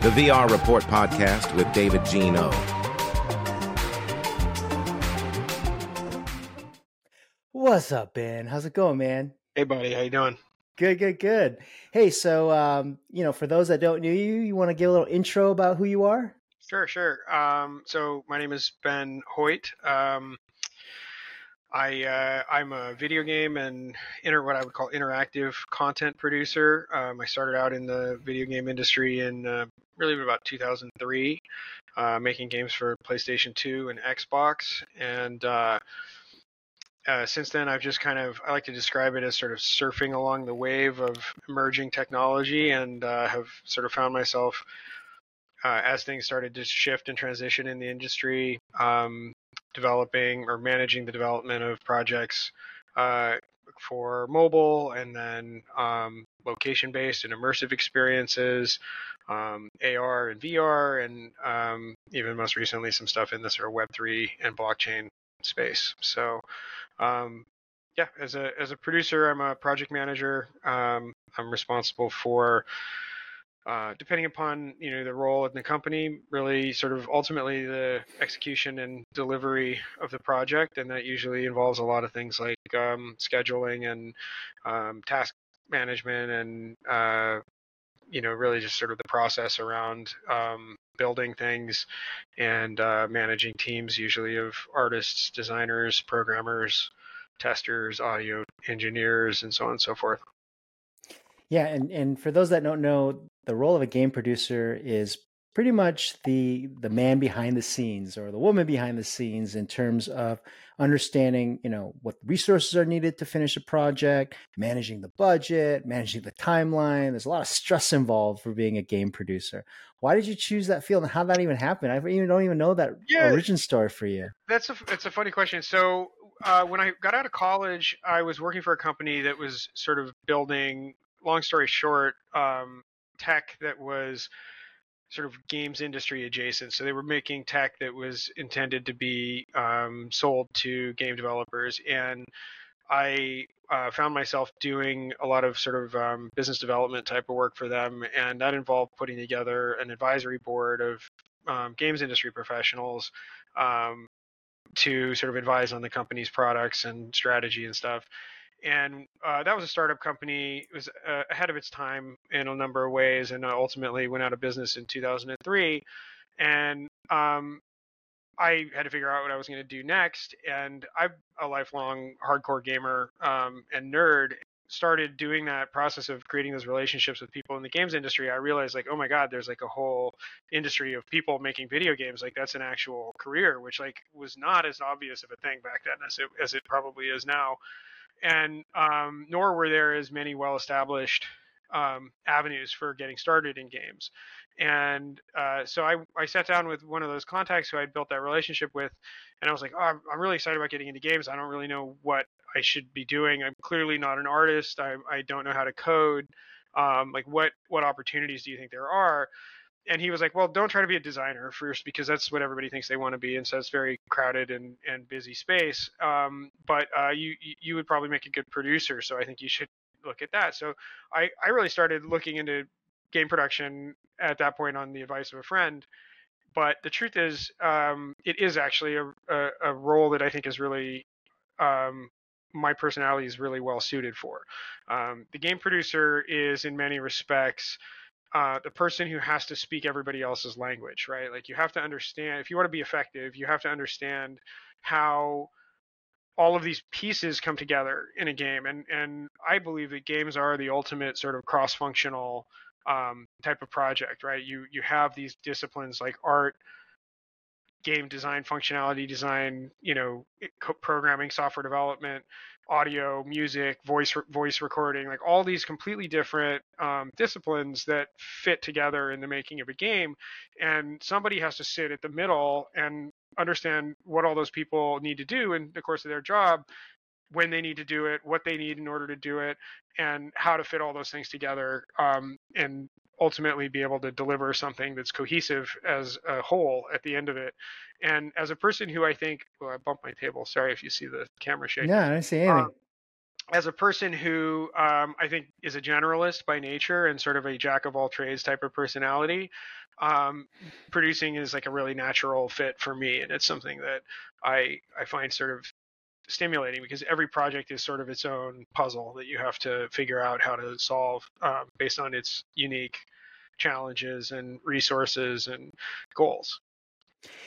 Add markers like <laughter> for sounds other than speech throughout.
the VR Report podcast with David Jean O. What's up, Ben? How's it going, man? Hey, buddy. How you doing? Good, good, good. Hey, so um, you know, for those that don't know you, you want to give a little intro about who you are? Sure, sure. Um, so my name is Ben Hoyt. Um, I uh, I'm a video game and inter what I would call interactive content producer. Um, I started out in the video game industry in uh, really about 2003, uh, making games for PlayStation 2 and Xbox, and uh, uh, since then I've just kind of I like to describe it as sort of surfing along the wave of emerging technology, and uh, have sort of found myself. as things started to shift and transition in the industry, um, developing or managing the development of projects uh, for mobile and then um, location based and immersive experiences, um, AR and VR, and um, even most recently some stuff in the sort of Web3 and blockchain space. So, um, yeah, as a as a producer, I'm a project manager. Um, I'm responsible for uh, depending upon you know the role in the company, really sort of ultimately the execution and delivery of the project, and that usually involves a lot of things like um, scheduling and um, task management, and uh, you know really just sort of the process around um, building things and uh, managing teams, usually of artists, designers, programmers, testers, audio engineers, and so on and so forth. Yeah, and and for those that don't know, the role of a game producer is pretty much the the man behind the scenes or the woman behind the scenes in terms of understanding, you know, what resources are needed to finish a project, managing the budget, managing the timeline. There's a lot of stress involved for being a game producer. Why did you choose that field and how did that even happen? I even don't even know that yeah, origin story for you. That's a it's a funny question. So uh, when I got out of college, I was working for a company that was sort of building long story short, um, tech that was sort of games industry adjacent. So they were making tech that was intended to be um, sold to game developers. And I uh, found myself doing a lot of sort of um, business development type of work for them. And that involved putting together an advisory board of um, games industry professionals um, to sort of advise on the company's products and strategy and stuff and uh, that was a startup company. It was uh, ahead of its time in a number of ways, and ultimately went out of business in 2003. And um, I had to figure out what I was going to do next. And I'm a lifelong hardcore gamer um, and nerd. Started doing that process of creating those relationships with people in the games industry. I realized, like, oh my god, there's like a whole industry of people making video games. Like, that's an actual career, which like was not as obvious of a thing back then as it as it probably is now and um, nor were there as many well-established um, avenues for getting started in games. And uh, so I, I sat down with one of those contacts who I'd built that relationship with, and I was like, oh, I'm, I'm really excited about getting into games. I don't really know what I should be doing. I'm clearly not an artist. I, I don't know how to code. Um, like, what what opportunities do you think there are? And he was like, "Well, don't try to be a designer first because that's what everybody thinks they want to be, and so it's very crowded and, and busy space. Um, but uh, you you would probably make a good producer, so I think you should look at that." So I I really started looking into game production at that point on the advice of a friend. But the truth is, um, it is actually a, a, a, role that I think is really um, my personality is really well suited for. Um, the game producer is, in many respects, uh, the person who has to speak everybody else's language, right? Like you have to understand if you want to be effective, you have to understand how all of these pieces come together in a game. And and I believe that games are the ultimate sort of cross-functional um, type of project, right? You you have these disciplines like art, game design, functionality design, you know, programming, software development, audio, music, voice voice recording, like all these completely different um, disciplines that fit together in the making of a game. And somebody has to sit at the middle and understand what all those people need to do in the course of their job when they need to do it, what they need in order to do it, and how to fit all those things together um, and ultimately be able to deliver something that's cohesive as a whole at the end of it. And as a person who I think, well, I bumped my table. Sorry if you see the camera shaking. Yeah, I don't see anything. Um, as a person who um, I think is a generalist by nature and sort of a jack of all trades type of personality, um, producing is like a really natural fit for me, and it's something that I I find sort of stimulating because every project is sort of its own puzzle that you have to figure out how to solve um, based on its unique challenges and resources and goals.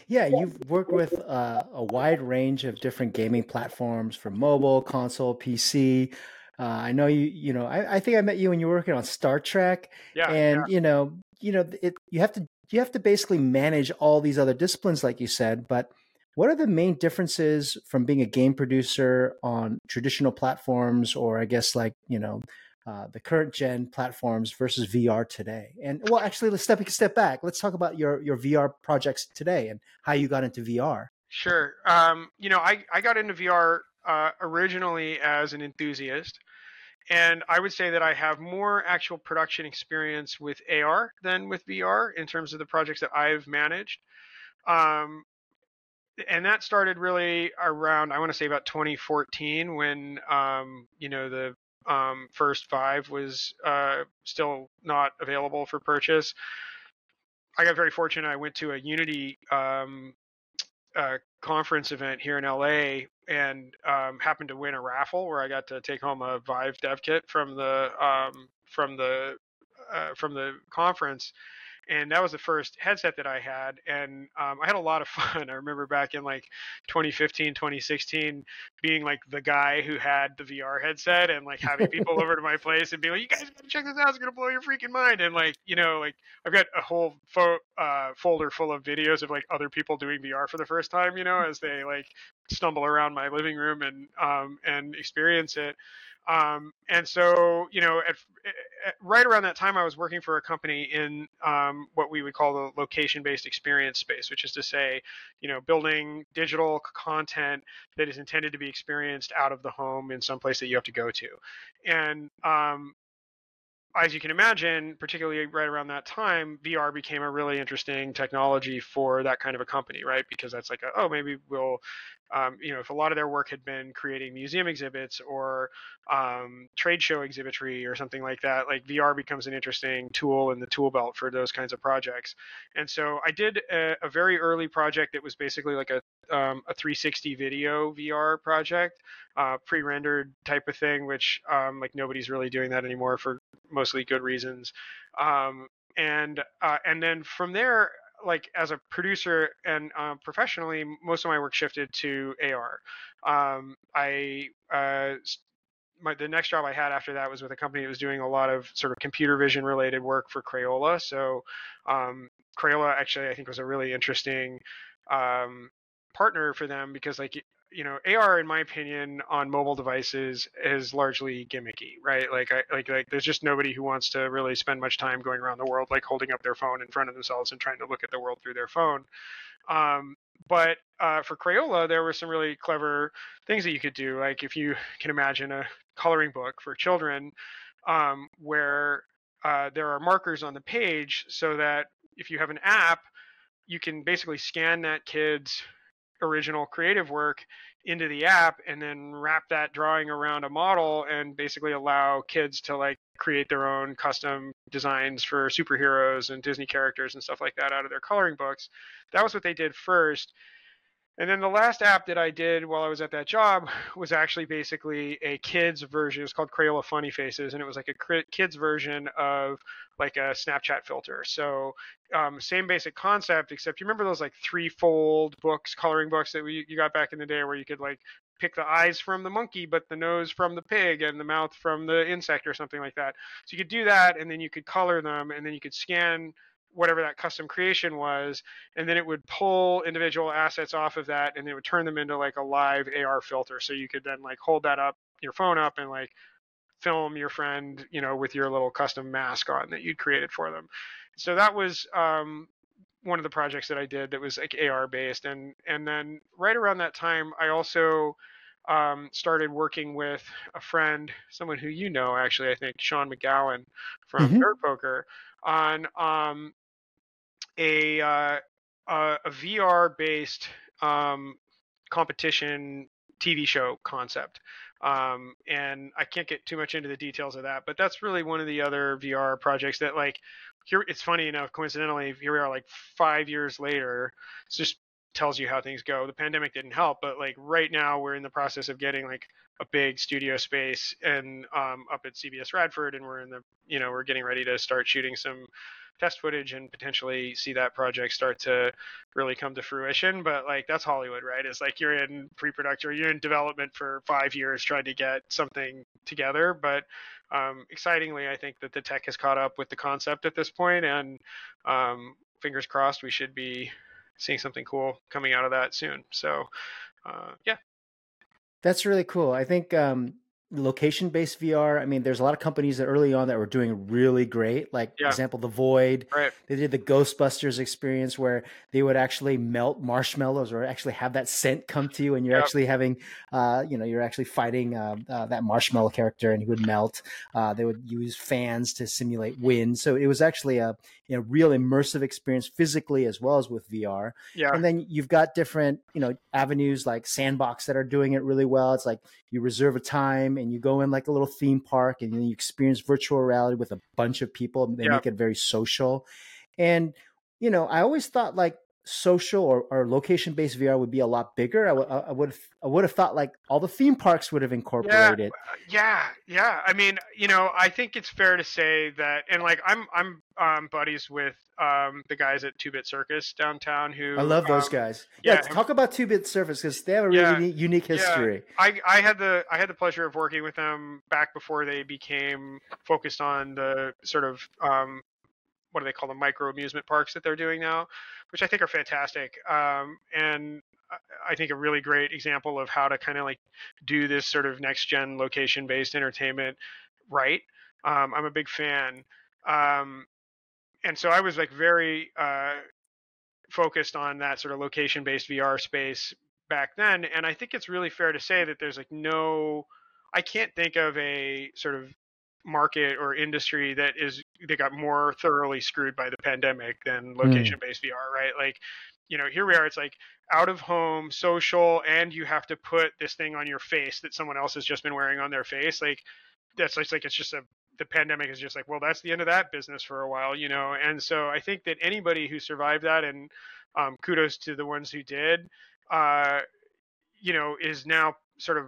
Yeah, you've worked with uh, a wide range of different gaming platforms from mobile, console, PC. Uh, I know you. You know, I, I, think I met you when you were working on Star Trek. Yeah, and yeah. you know, you know, it, you have to you have to basically manage all these other disciplines, like you said. But what are the main differences from being a game producer on traditional platforms, or I guess like you know, uh, the current gen platforms versus VR today. And well, actually, let's step step back. Let's talk about your your VR projects today and how you got into VR. Sure. Um, you know, I I got into VR uh, originally as an enthusiast. And I would say that I have more actual production experience with AR than with VR in terms of the projects that I've managed. Um, and that started really around I want to say about 2014 when um, you know the um, first Vive was uh, still not available for purchase. I got very fortunate. I went to a Unity um, uh, conference event here in LA and um, happened to win a raffle where I got to take home a Vive dev kit from the um, from the uh, from the conference and that was the first headset that I had, and um, I had a lot of <laughs> fun. I remember back in like 2015, 2016, being like the guy who had the VR headset and like having <laughs> people over to my place and being like, "You guys gotta check this out! It's gonna blow your freaking mind!" And like, you know, like I've got a whole fo- uh, folder full of videos of like other people doing VR for the first time, you know, as they like stumble around my living room and um, and experience it. Um, and so, you know, at, at, right around that time, I was working for a company in um, what we would call the location-based experience space, which is to say, you know, building digital content that is intended to be experienced out of the home in some place that you have to go to. And um, as you can imagine, particularly right around that time, VR became a really interesting technology for that kind of a company, right? Because that's like, a, oh, maybe we'll, um, you know, if a lot of their work had been creating museum exhibits or um, trade show exhibitry or something like that, like VR becomes an interesting tool in the tool belt for those kinds of projects. And so I did a, a very early project that was basically like a um, a 360 video VR project, uh, pre-rendered type of thing, which um, like nobody's really doing that anymore for mostly good reasons. Um, and uh, and then from there, like as a producer and uh, professionally, most of my work shifted to AR. Um, I uh, my, the next job I had after that was with a company that was doing a lot of sort of computer vision related work for Crayola. So um, Crayola actually I think was a really interesting um, partner for them because like you know AR in my opinion on mobile devices is largely gimmicky right? Like I like like there's just nobody who wants to really spend much time going around the world like holding up their phone in front of themselves and trying to look at the world through their phone. Um, but uh, for Crayola there were some really clever things that you could do. Like if you can imagine a coloring book for children um, where uh, there are markers on the page so that if you have an app you can basically scan that kid's original creative work into the app and then wrap that drawing around a model and basically allow kids to like create their own custom designs for superheroes and Disney characters and stuff like that out of their coloring books. That was what they did first. And then the last app that I did while I was at that job <laughs> was actually basically a kids version. It was called Crayola Funny Faces, and it was like a kids version of like a Snapchat filter. So um, same basic concept, except you remember those like three-fold books, coloring books that we, you got back in the day, where you could like pick the eyes from the monkey, but the nose from the pig, and the mouth from the insect, or something like that. So you could do that, and then you could color them, and then you could scan whatever that custom creation was, and then it would pull individual assets off of that, and it would turn them into like a live AR filter. So you could then like hold that up, your phone up, and like film your friend, you know, with your little custom mask on that you'd created for them. So that was um, one of the projects that I did that was like AR based, and and then right around that time, I also um, started working with a friend, someone who you know actually, I think Sean McGowan from mm-hmm. Nerd Poker, on um, a uh, a, VR based um, competition TV show concept. Um, and I can't get too much into the details of that, but that's really one of the other VR projects that like here. It's funny enough, coincidentally, here we are like five years later. It's just tells you how things go. The pandemic didn't help, but like right now we're in the process of getting like a big studio space and um, up at CBS Radford, and we're in the you know we're getting ready to start shooting some test footage and potentially see that project start to really come to fruition. But like that's Hollywood, right? It's like you're in pre-production, you're in development for five years trying to get something together. But um, excitingly, I think that the tech has caught up with the concept at this point, and um, fingers crossed, we should be seeing something cool coming out of that soon. So, uh, yeah. That's really cool. I think um, location based VR. I mean, there's a lot of companies that early on that were doing really great. Like, yeah. example, the Void. Right. They did the Ghostbusters experience where they would actually melt marshmallows or actually have that scent come to you, and you're yep. actually having, uh, you know, you're actually fighting uh, uh, that marshmallow character, and he would melt. Uh, they would use fans to simulate wind, so it was actually a, a real immersive experience physically as well as with VR. Yeah. And then you've got different, you know, avenues like Sandbox that are doing it really well. It's like you reserve a time and you go in like a little theme park and then you experience virtual reality with a bunch of people. They make it very social. And, you know, I always thought like social or, or location based VR would be a lot bigger. I, w- I would have I would have thought like all the theme parks would have incorporated. Yeah, yeah, yeah. I mean, you know, I think it's fair to say that, and like I'm I'm um, buddies with um, the guys at Two Bit Circus downtown. Who I love those um, guys. Yeah, yeah, talk about Two Bit Circus because they have a really yeah, unique, unique history. Yeah. I I had the I had the pleasure of working with them back before they became focused on the sort of um, what do they call the micro amusement parks that they're doing now, which I think are fantastic. Um, and I think a really great example of how to kind of like do this sort of next gen location based entertainment right. Um, I'm a big fan. Um, and so I was like very uh, focused on that sort of location based VR space back then. And I think it's really fair to say that there's like no, I can't think of a sort of market or industry that is they got more thoroughly screwed by the pandemic than location based mm. VR, right? Like, you know, here we are, it's like out of home, social, and you have to put this thing on your face that someone else has just been wearing on their face. Like that's just like it's just a the pandemic is just like, well, that's the end of that business for a while, you know. And so I think that anybody who survived that, and um, kudos to the ones who did, uh, you know, is now sort of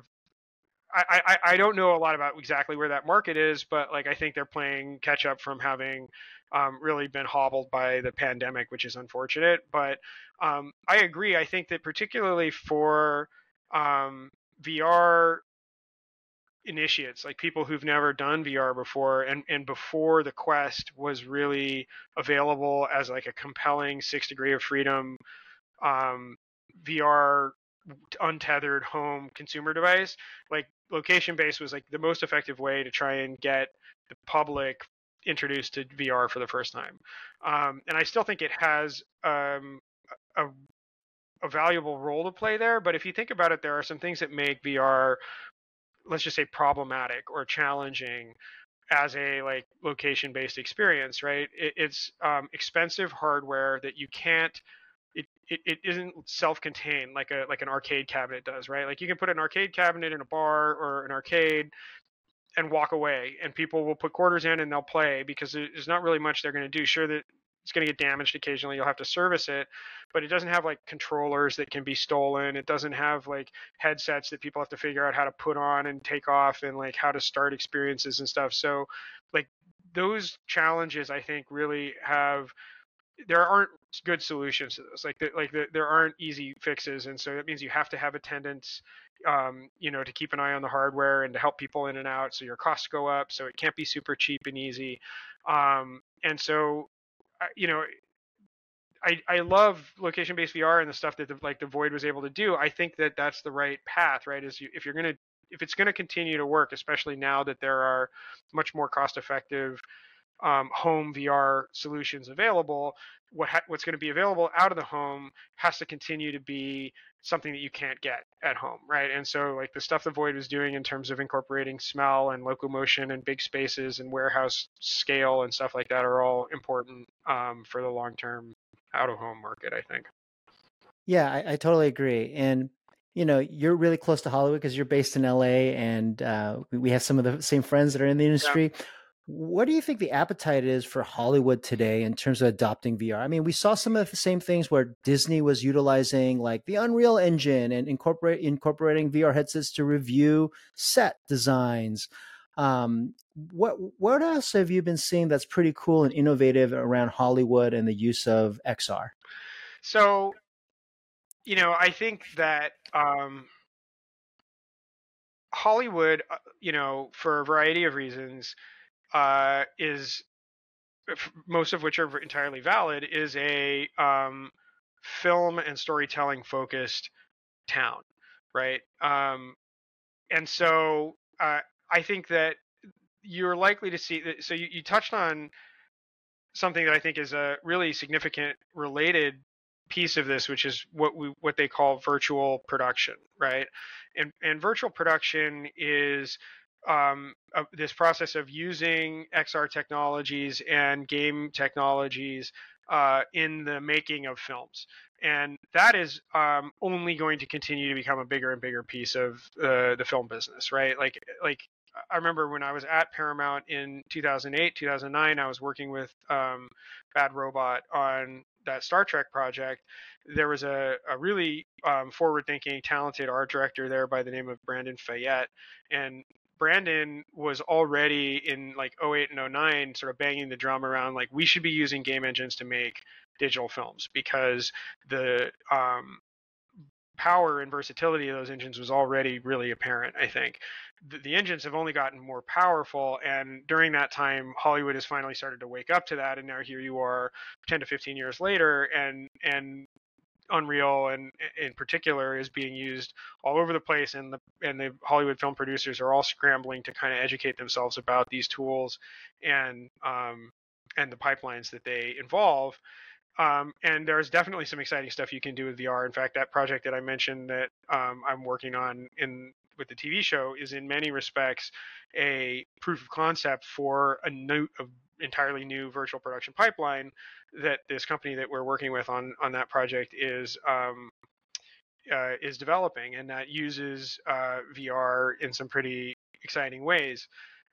I, I, I don't know a lot about exactly where that market is, but like I think they're playing catch up from having um, really been hobbled by the pandemic, which is unfortunate. But um, I agree. I think that particularly for um, VR initiates, like people who've never done VR before, and and before the Quest was really available as like a compelling six degree of freedom um, VR untethered home consumer device like location based was like the most effective way to try and get the public introduced to VR for the first time. Um, and I still think it has um, a, a valuable role to play there. But if you think about it, there are some things that make VR, let's just say, problematic or challenging as a like location based experience right it, it's um, expensive hardware that you can't it, it, isn't self-contained like a like an arcade cabinet does, right? Like you can put an arcade cabinet in a bar or an arcade and walk away, and people will put quarters in and they'll play because there's not really much they're going to do. Sure that it's going to get damaged occasionally, you'll have to service it, but it doesn't have like controllers that can be stolen. It doesn't have like headsets that people have to figure out how to put on and take off and like how to start experiences and stuff. So like those challenges I think really have there aren't good solutions to this. Like, the, like the, there aren't easy fixes, and so that means you have to have attendants, um, you know, to keep an eye on the hardware and to help people in and out. So your costs go up. So it can't be super cheap and easy. Um, and so, you know, I, I love location-based VR and the stuff that the, like the Void was able to do. I think that that's the right path, right? Is you, if you're gonna if it's going to continue to work, especially now that there are much more cost-effective um, home VR solutions available, what ha- what's going to be available out of the home has to continue to be something that you can't get at home, right? And so, like the stuff the Void was doing in terms of incorporating smell and locomotion and big spaces and warehouse scale and stuff like that are all important um, for the long term out of home market, I think. Yeah, I, I totally agree. And you know you're really close to Hollywood because you're based in LA, and uh, we have some of the same friends that are in the industry. Yeah. What do you think the appetite is for Hollywood today in terms of adopting VR? I mean, we saw some of the same things where Disney was utilizing like the Unreal Engine and incorporate incorporating VR headsets to review set designs. Um, what what else have you been seeing that's pretty cool and innovative around Hollywood and the use of XR? So, you know, I think that um, Hollywood, uh, you know, for a variety of reasons, uh, is most of which are entirely valid, is a um, film and storytelling focused town, right? Um, and so uh, I think that you're likely to see. That, so you, you touched on something that I think is a really significant related piece of this, which is what we what they call virtual production, right? And and virtual production is um, uh, this process of using XR technologies and game technologies uh, in the making of films. And that is um, only going to continue to become a bigger and bigger piece of uh, the film business, right? Like, like I remember when I was at Paramount in 2008, 2009, I was working with um, Bad Robot on that Star Trek project. There was a, a really um, forward thinking, talented art director there by the name of Brandon Fayette. And Brandon was already in like 08 and 09 sort of banging the drum around like we should be using game engines to make digital films because the um, power and versatility of those engines was already really apparent i think. The, the, engines have only gotten more powerful and during that time hollywood has finally started to wake up to that and now here you are 10 to 15 years later and and Unreal and in particular is being used all over the place, and the and the Hollywood film producers are all scrambling to kind of educate themselves about these tools and um, and the pipelines that they involve. Um, and there's definitely some exciting stuff you can do with VR. In fact, that project that I mentioned that um, I'm working on in with the TV show is in many respects a proof of concept for a new, entirely new virtual production pipeline that this company that we're working with on on that project is um, uh, is developing, and that uses uh, VR in some pretty exciting ways.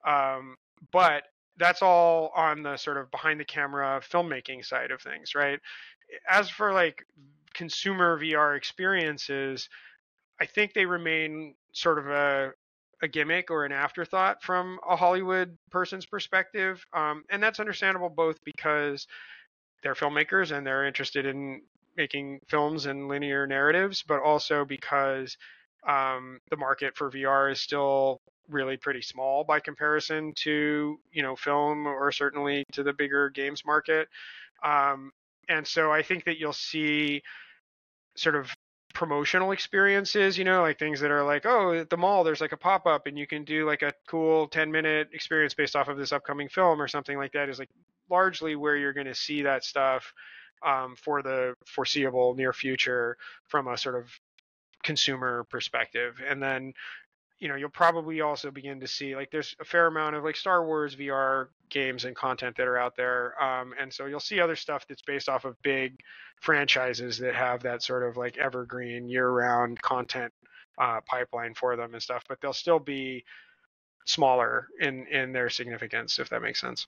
Um, but that's all on the sort of behind the camera filmmaking side of things, right? As for like consumer VR experiences, I think they remain sort of a a gimmick or an afterthought from a Hollywood person's perspective, um, and that's understandable both because they're filmmakers and they're interested in making films and linear narratives, but also because um, the market for VR is still really pretty small by comparison to you know film or certainly to the bigger games market. Um, and so I think that you'll see sort of promotional experiences, you know, like things that are like, oh, at the mall there's like a pop up and you can do like a cool 10 minute experience based off of this upcoming film or something like that is like largely where you're going to see that stuff um, for the foreseeable near future from a sort of consumer perspective. And then you know you'll probably also begin to see like there's a fair amount of like Star Wars VR games and content that are out there, um, and so you'll see other stuff that's based off of big franchises that have that sort of like evergreen year-round content uh, pipeline for them and stuff, but they'll still be smaller in in their significance if that makes sense.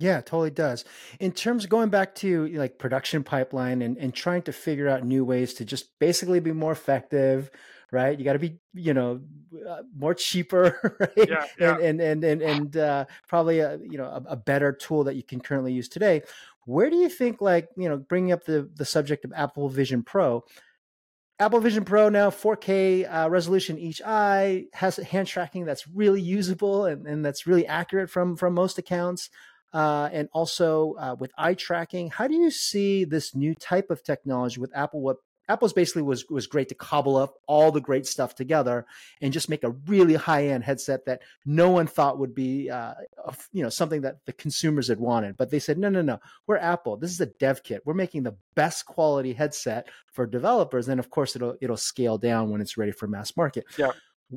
Yeah, totally does. In terms of going back to like production pipeline and, and trying to figure out new ways to just basically be more effective, right? You got to be, you know, uh, more cheaper, <laughs> right? Yeah, yeah. And, and, and, and, and uh, probably a, you know, a, a, better tool that you can currently use today. Where do you think like, you know, bringing up the, the subject of Apple Vision Pro, Apple Vision Pro now 4K uh, resolution each eye has hand tracking that's really usable and, and that's really accurate from from most accounts uh, and also uh, with eye tracking. How do you see this new type of technology with Apple? What Apple's basically was was great to cobble up all the great stuff together and just make a really high end headset that no one thought would be, uh, you know, something that the consumers had wanted. But they said, no, no, no, we're Apple. This is a dev kit. We're making the best quality headset for developers, and of course, it'll it'll scale down when it's ready for mass market. Yeah.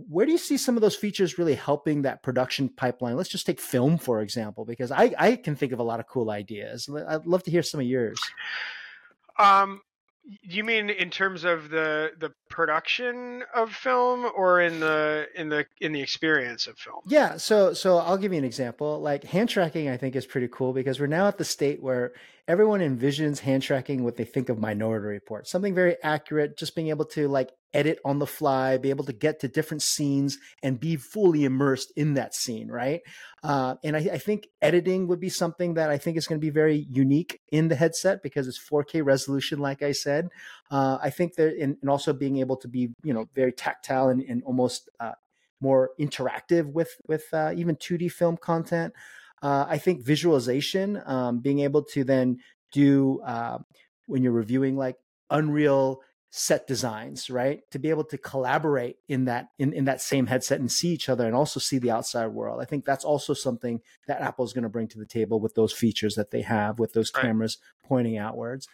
Where do you see some of those features really helping that production pipeline? Let's just take film, for example, because I, I can think of a lot of cool ideas. I'd love to hear some of yours. Um, you mean in terms of the the production of film or in the in the in the experience of film? Yeah, so so I'll give you an example. Like hand tracking I think is pretty cool because we're now at the state where everyone envisions hand tracking what they think of Minority Report. Something very accurate, just being able to like edit on the fly, be able to get to different scenes and be fully immersed in that scene, right? Uh, and I, I, think editing would be something that I think is going to be very unique in the headset because it's 4K resolution, like I said. Uh, I think that, and, and, also being able to be, you know, very tactile and, and almost uh, more interactive with with uh, even 2D film content. Uh, I think visualization, um, being able to then do uh, when you're reviewing like Unreal set designs, right? To be able to collaborate in that in, in that same headset and see each other and also see the outside world. I think that's also something that Apple is going to bring to the table with those features that they have with those cameras right. pointing outwards.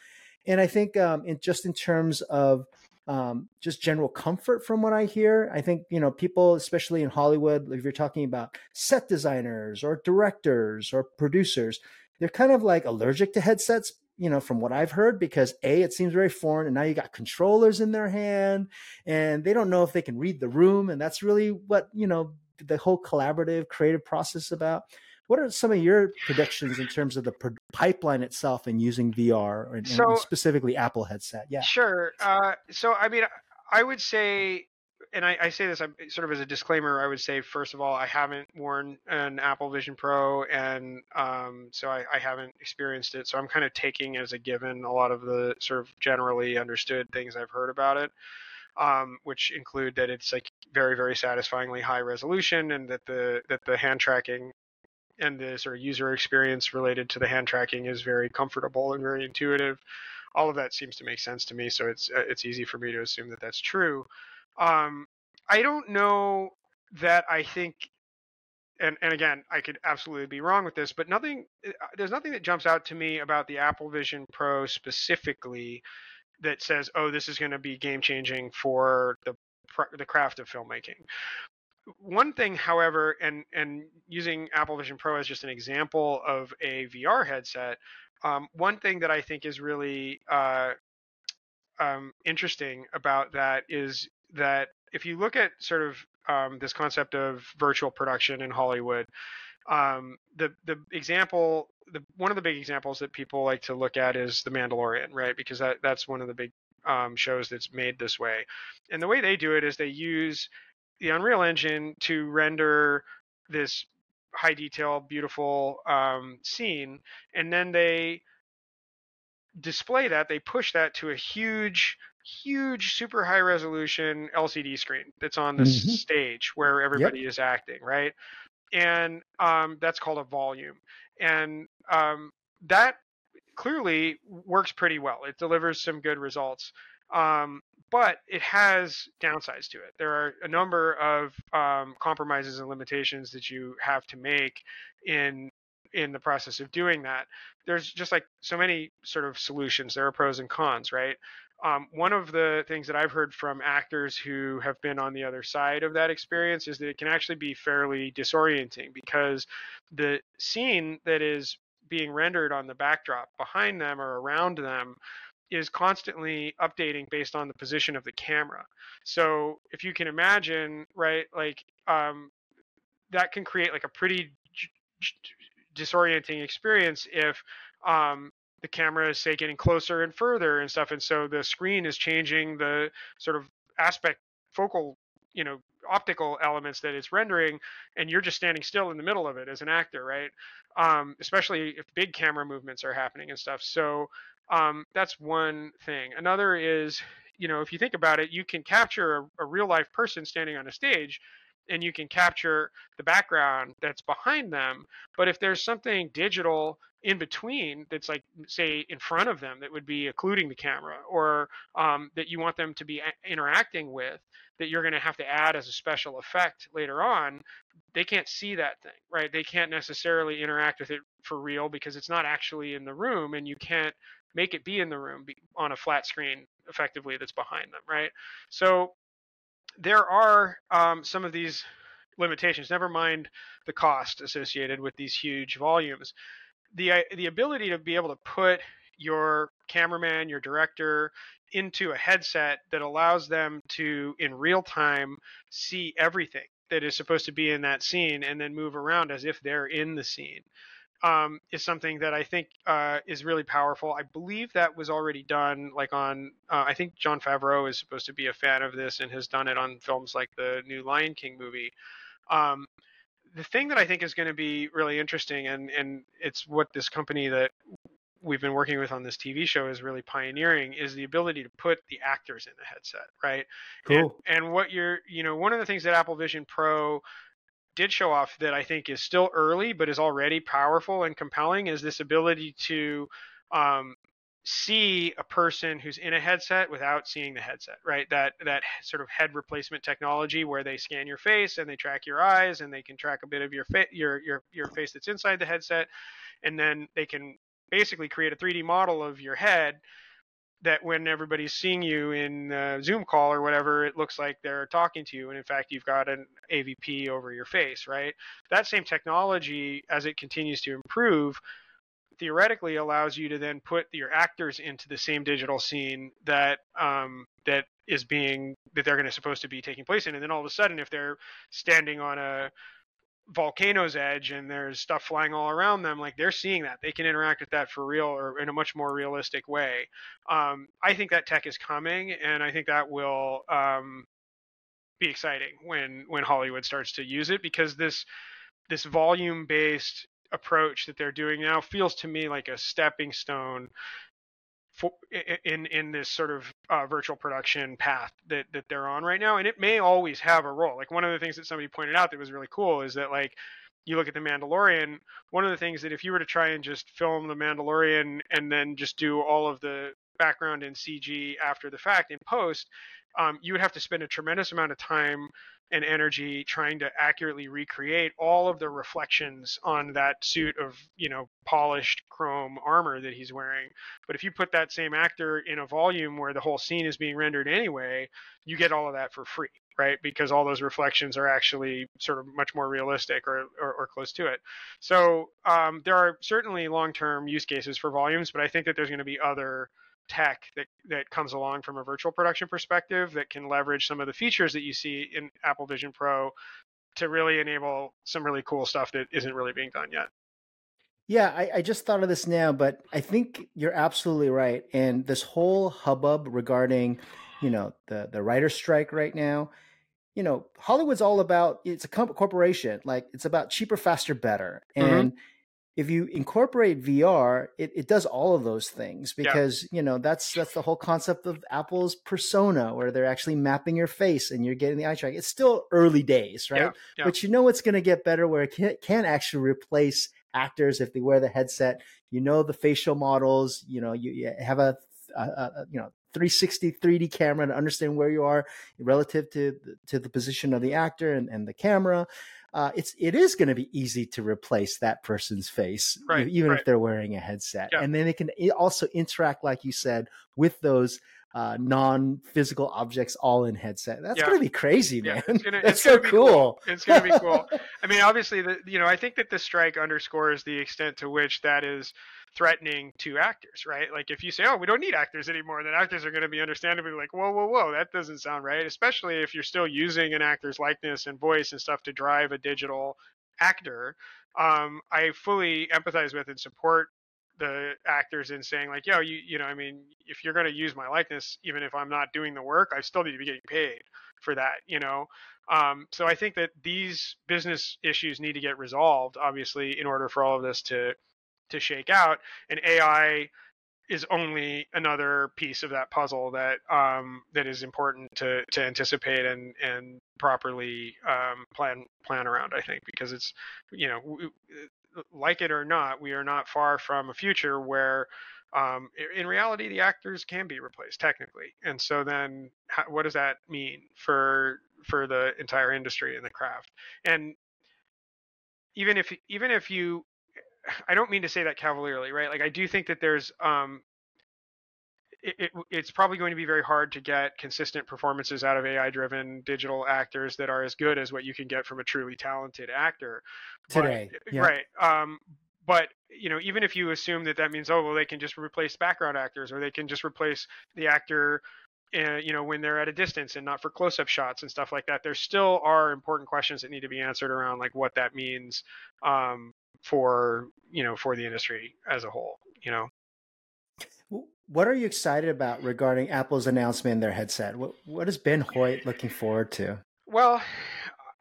And I think um, in just in terms of um, just general comfort from what I hear. I think, you know, people, especially in Hollywood, if you're talking about set designers or directors or producers, they're kind of like allergic to headsets you know, from what I've heard, because A, it seems very foreign, and now you got controllers in their hand, and they don't know if they can read the room. And that's really what, you know, the whole collaborative creative process about. What are some of your predictions in terms of the pipeline itself and using VR and, so, and specifically Apple headset? Yeah. Sure. Uh, so, I mean, I would say and I, I, say this sort of as a disclaimer. I would say, first of all, I haven't worn an Apple Vision Pro, and um, so I, I, haven't experienced it. So I'm kind of taking as a given a lot of the sort of generally understood things I've heard about it, um, which include that it's like very, very satisfyingly high resolution, and that the that the hand tracking and the sort of user experience related to the hand tracking is very comfortable and very intuitive. All of that seems to make sense to me, so it's it's easy for me to assume that that's true. Um, I don't know that I think, and and again, I could absolutely be wrong with this, but nothing. Uh, there's nothing that jumps out to me about the Apple Vision Pro specifically that says, "Oh, this is going to be game changing for the the craft of filmmaking." One thing, however, and and using Apple Vision Pro as just an example of a VR headset, um, one thing that I think is really uh, um, interesting about that is that if you look at sort of um, this concept of virtual production in Hollywood, um, the the example, the one of the big examples that people like to look at is The Mandalorian, right? Because that that's one of the big um, shows that's made this way, and the way they do it is they use the Unreal Engine to render this high detail, beautiful um, scene, and then they display that. They push that to a huge huge, super high resolution LCD screen that's on the mm-hmm. stage where everybody yep. is acting, right? And um, that's called a volume. And um, that clearly works pretty well. It delivers some good results. Um, but it has downsides to it. There are a number of um, compromises and limitations that you have to make in in the process of doing that. There's just like so many sort of solutions. There are pros and cons, right? Um, one of the things that I've heard from actors who have been on the other side of that experience is that it can actually be fairly disorienting because the scene that is being rendered on the backdrop behind them or around them is constantly updating based on the position of the camera. So if you can imagine, right, like um, that can create like a pretty disorienting experience if um, the camera is say getting closer and further and stuff and so the screen is changing the sort of aspect focal you know optical elements that it's rendering and you're just standing still in the middle of it as an actor right um, especially if big camera movements are happening and stuff so um, that's one thing another is you know if you think about it you can capture a, a real life person standing on a stage and you can capture the background that's behind them. But if there's something digital in between that's like say in front of them that would be occluding the camera or um, that you want them to be a- interacting with that you're going to have to add as a special effect later on they can't see that thing right they can't necessarily interact with it for real because it's not actually in the room and you can't make it be in the room on a flat screen effectively that's behind them right so there are um, some of these limitations. Never mind the cost associated with these huge volumes. The the ability to be able to put your cameraman, your director into a headset that allows them to in real time see everything that is supposed to be in that scene and then move around as if they're in the scene um, is something that I think uh, is really powerful. I believe that was already done, like on. Uh, I think Jon Favreau is supposed to be a fan of this and has done it on films like the new Lion King movie. Um, the thing that I think is going to be really interesting, and and it's what this company that we've been working with on this TV show is really pioneering is the ability to put the actors in the headset, right? Cool. And, and what you're, you know, one of the things that Apple Vision Pro did show off that I think is still early but is already powerful and compelling is this ability to um, see a person who's in a headset without seeing the headset, right? That that sort of head replacement technology where they scan your face and they track your eyes and they can track a bit of your fa- your your your face that's inside the headset, and then they can basically create a 3D model of your head that when everybody's seeing you in a Zoom call or whatever, it looks like they're talking to you. And in fact, you've got an AVP over your face, right? That same technology, as it continues to improve, theoretically allows you to then put your actors into the same digital scene that um, that is being that they're going to supposed to be taking place in. And then all of a sudden, if they're standing on a volcano's edge and there's stuff flying all around them like they're seeing that. They can interact with that for real or in a much more realistic way. Um, i think that tech is coming and i think that will um, be exciting when when hollywood starts to use it because this this volume based approach that they're doing now feels to me like a stepping stone for, in in this sort of uh, virtual production path that that they're on right now, and it may always have a role. Like one of the things that somebody pointed out that was really cool is that like you look at the Mandalorian, one of the things that if you were to try and just film the Mandalorian and then just do all of the background in CG after the fact in post, um, you would have to spend a tremendous amount of time and energy trying to accurately recreate all of the reflections on that suit of you know polished chrome armor that he's wearing. But if you put that same actor in a volume where the whole scene is being rendered anyway you get all of that for free right? Because all those reflections are actually sort of much more realistic or, or, or close to it. So um, there are certainly long-term use cases for volumes but i think that there's going to be other tech that, that comes along from a virtual production perspective that can leverage some of the features that you see in Apple Vision Pro to really enable some really cool stuff that isn't really being done yet. Yeah, I, I, just thought of this now, but I think you're absolutely right. And this whole hubbub regarding, you know, the the writer strike right now, you know, Hollywood's all about it's a corporation. Like it's about cheaper, faster, better. Mm-hmm. And mm-hmm if you incorporate VR, it, it does all of those things because yeah. you know that's that's the whole concept of Apple's persona, where they're actually mapping your face and you're getting the eye track. It's still early days, right? Yeah. Yeah. But you know it's going to get better where it can, can actually replace actors if they wear the headset. You know the facial models. You know you, you have a, a, a you know 360 3D camera to understand where you are relative to to the position of the actor and, and the camera uh, it's it is going to be easy to replace that person's face, right, even right. if they're wearing a headset. Yeah. And then it can also interact, like you said, with those uh, non-physical objects all in headset. That's yeah. going to be crazy, man. Yeah, it's gonna, <laughs> That's so cool. cool. It's going to be cool. <laughs> I mean, obviously, the, you know, I think that the strike underscores the extent to which that is threatening to actors, right? Like if you say, "Oh, we don't need actors anymore," then actors are going to be understandably like, "Whoa, whoa, whoa, that doesn't sound right." Especially if you're still using an actor's likeness and voice and stuff to drive a digital actor. Um, I fully empathize with and support the actors in saying like, "Yo, you, you know, I mean, if you're to use my likeness, even if I'm not doing the work, I still need to be getting paid for that," you know. Um, so I think that these business issues need to get resolved, obviously, in order for all of this to to shake out and ai is only another piece of that puzzle that um, that is important to, to anticipate and and properly um, plan plan around. I think because it's you know like it or not, we are not far from a future where um, in reality the actors can be replaced technically, and so then how, what does that mean for for the entire industry and the craft? And even if even if you I don't mean to say that cavalierly, right? Like I do think that there's um, it, it, it's probably going to be very hard to get consistent performances out of AI-driven digital actors that are as good as what you can get from a truly talented actor today, but, yeah. right? Um, but you know, even if you assume that that means, oh, well, they can just replace background actors or they can just replace the actor, uh, you know, when they're at a distance and not for close-up shots and stuff like that, there still are important questions that need to be answered around like what that means um, for you know for the industry as a whole. You know. What are you excited about regarding Apple's announcement in their headset? What what is Ben Hoyt looking forward to? Well,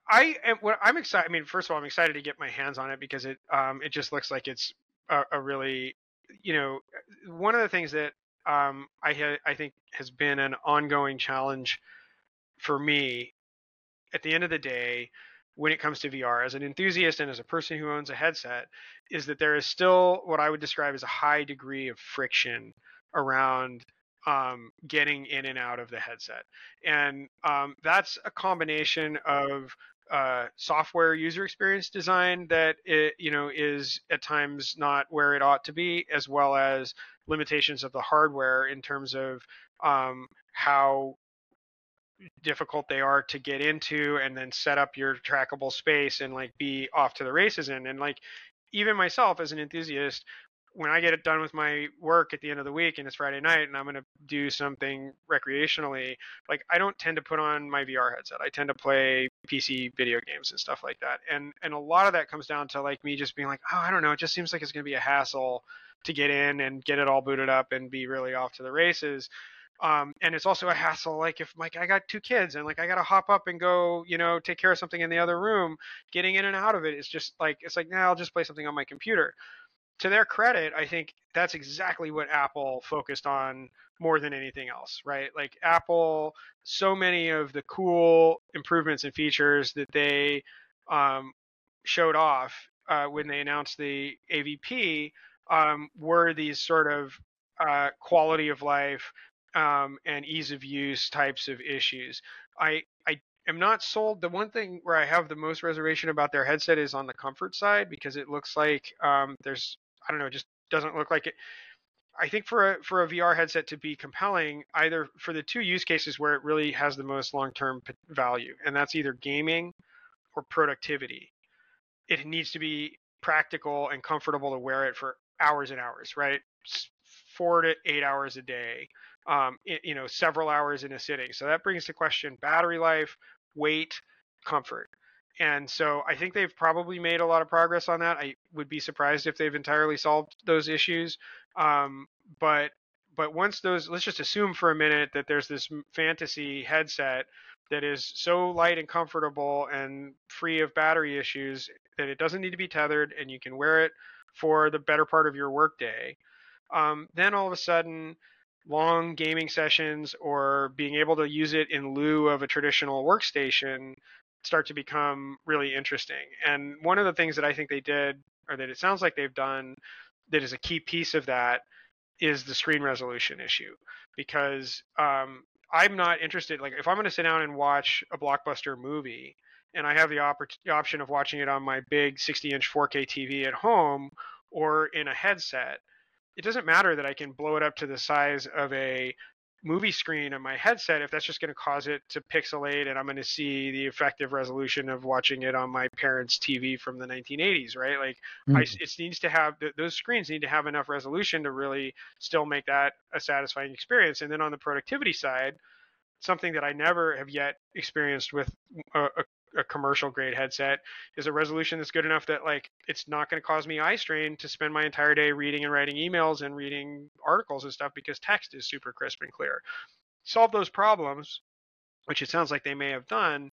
I am. What I'm excited. I mean, first of all, I'm excited to get my hands on it because it um it just looks like it's a, a really you know one of the things that um I ha- I think has been an ongoing challenge for me at the end of the day when it comes to VR as an enthusiast and as a person who owns a headset is that there is still what I would describe as a high degree of friction around um, getting in and out of the headset. And um, that's a combination of uh, software user experience design that it, you know is at times not where it ought to be, as well as limitations of the hardware in terms of um, how difficult they are to get into and then set up your trackable space and like be off to the races in and like even myself as an enthusiast when I get it done with my work at the end of the week and it's Friday night and I'm going to do something recreationally, like I don't tend to put on my VR headset. I tend to play PC video games and stuff like that. And and a lot of that comes down to like me just being like, "Oh, I don't know, it just seems like it's going to be a hassle to get in and get it all booted up and be really off to the races." Um, and it's also a hassle like if like i got two kids and like i gotta hop up and go you know take care of something in the other room getting in and out of it is just like it's like now nah, i'll just play something on my computer to their credit, I think that's exactly what Apple focused on more than anything else, right? Like Apple, so many of the cool improvements and features that they um, showed off uh, when they announced the AVP um, were these sort of uh, quality of life um, and ease of use types of issues. I I am not sold. The one thing where I have the most reservation about their headset is on the comfort side because it looks like um, there's I don't know, it just doesn't look like it. I think for a for a VR headset to be compelling, either for the two use cases where it really has the most long term value, and that's either gaming or productivity. It needs to be practical and comfortable to wear it for hours and hours, right? Four to eight hours a day, um, it, you know, several hours in a sitting. So that brings to question battery life, weight, comfort. And so I think they've probably made a lot of progress on that. I would be surprised if they've entirely solved those issues. Um, but but once those, let's just assume for a minute that there's this fantasy headset that is so light and comfortable and free of battery issues that it doesn't need to be tethered and you can wear it for the better part of your workday. Um, then all of a sudden, long gaming sessions or being able to use it in lieu of a traditional workstation start to become really interesting. And one of the things that I think they did, or that it sounds like they've done, that is a key piece of that, is the screen resolution issue. Because um, I'm not interested. Like, if I'm going to sit down and watch a blockbuster movie, and I have the, op- option of watching it on my big 60-inch 4K TV at home or in a headset, it doesn't matter that I can blow it up to the size of a movie screen on my headset if that's just going to cause it to pixelate and I'm going to see the effective resolution of watching it on my parents' TV from the 1980s, right? Like, mm-hmm. I, it needs to have those screens need to have enough resolution to really still make that a satisfying experience. And then on the productivity side, something that I never have yet experienced with a, a a commercial grade headset is a resolution that's good enough that like it's not going to cause me eye strain to spend my entire day reading and writing emails and reading articles and stuff because text is super crisp and clear. Solve those problems, which it sounds like they may have done.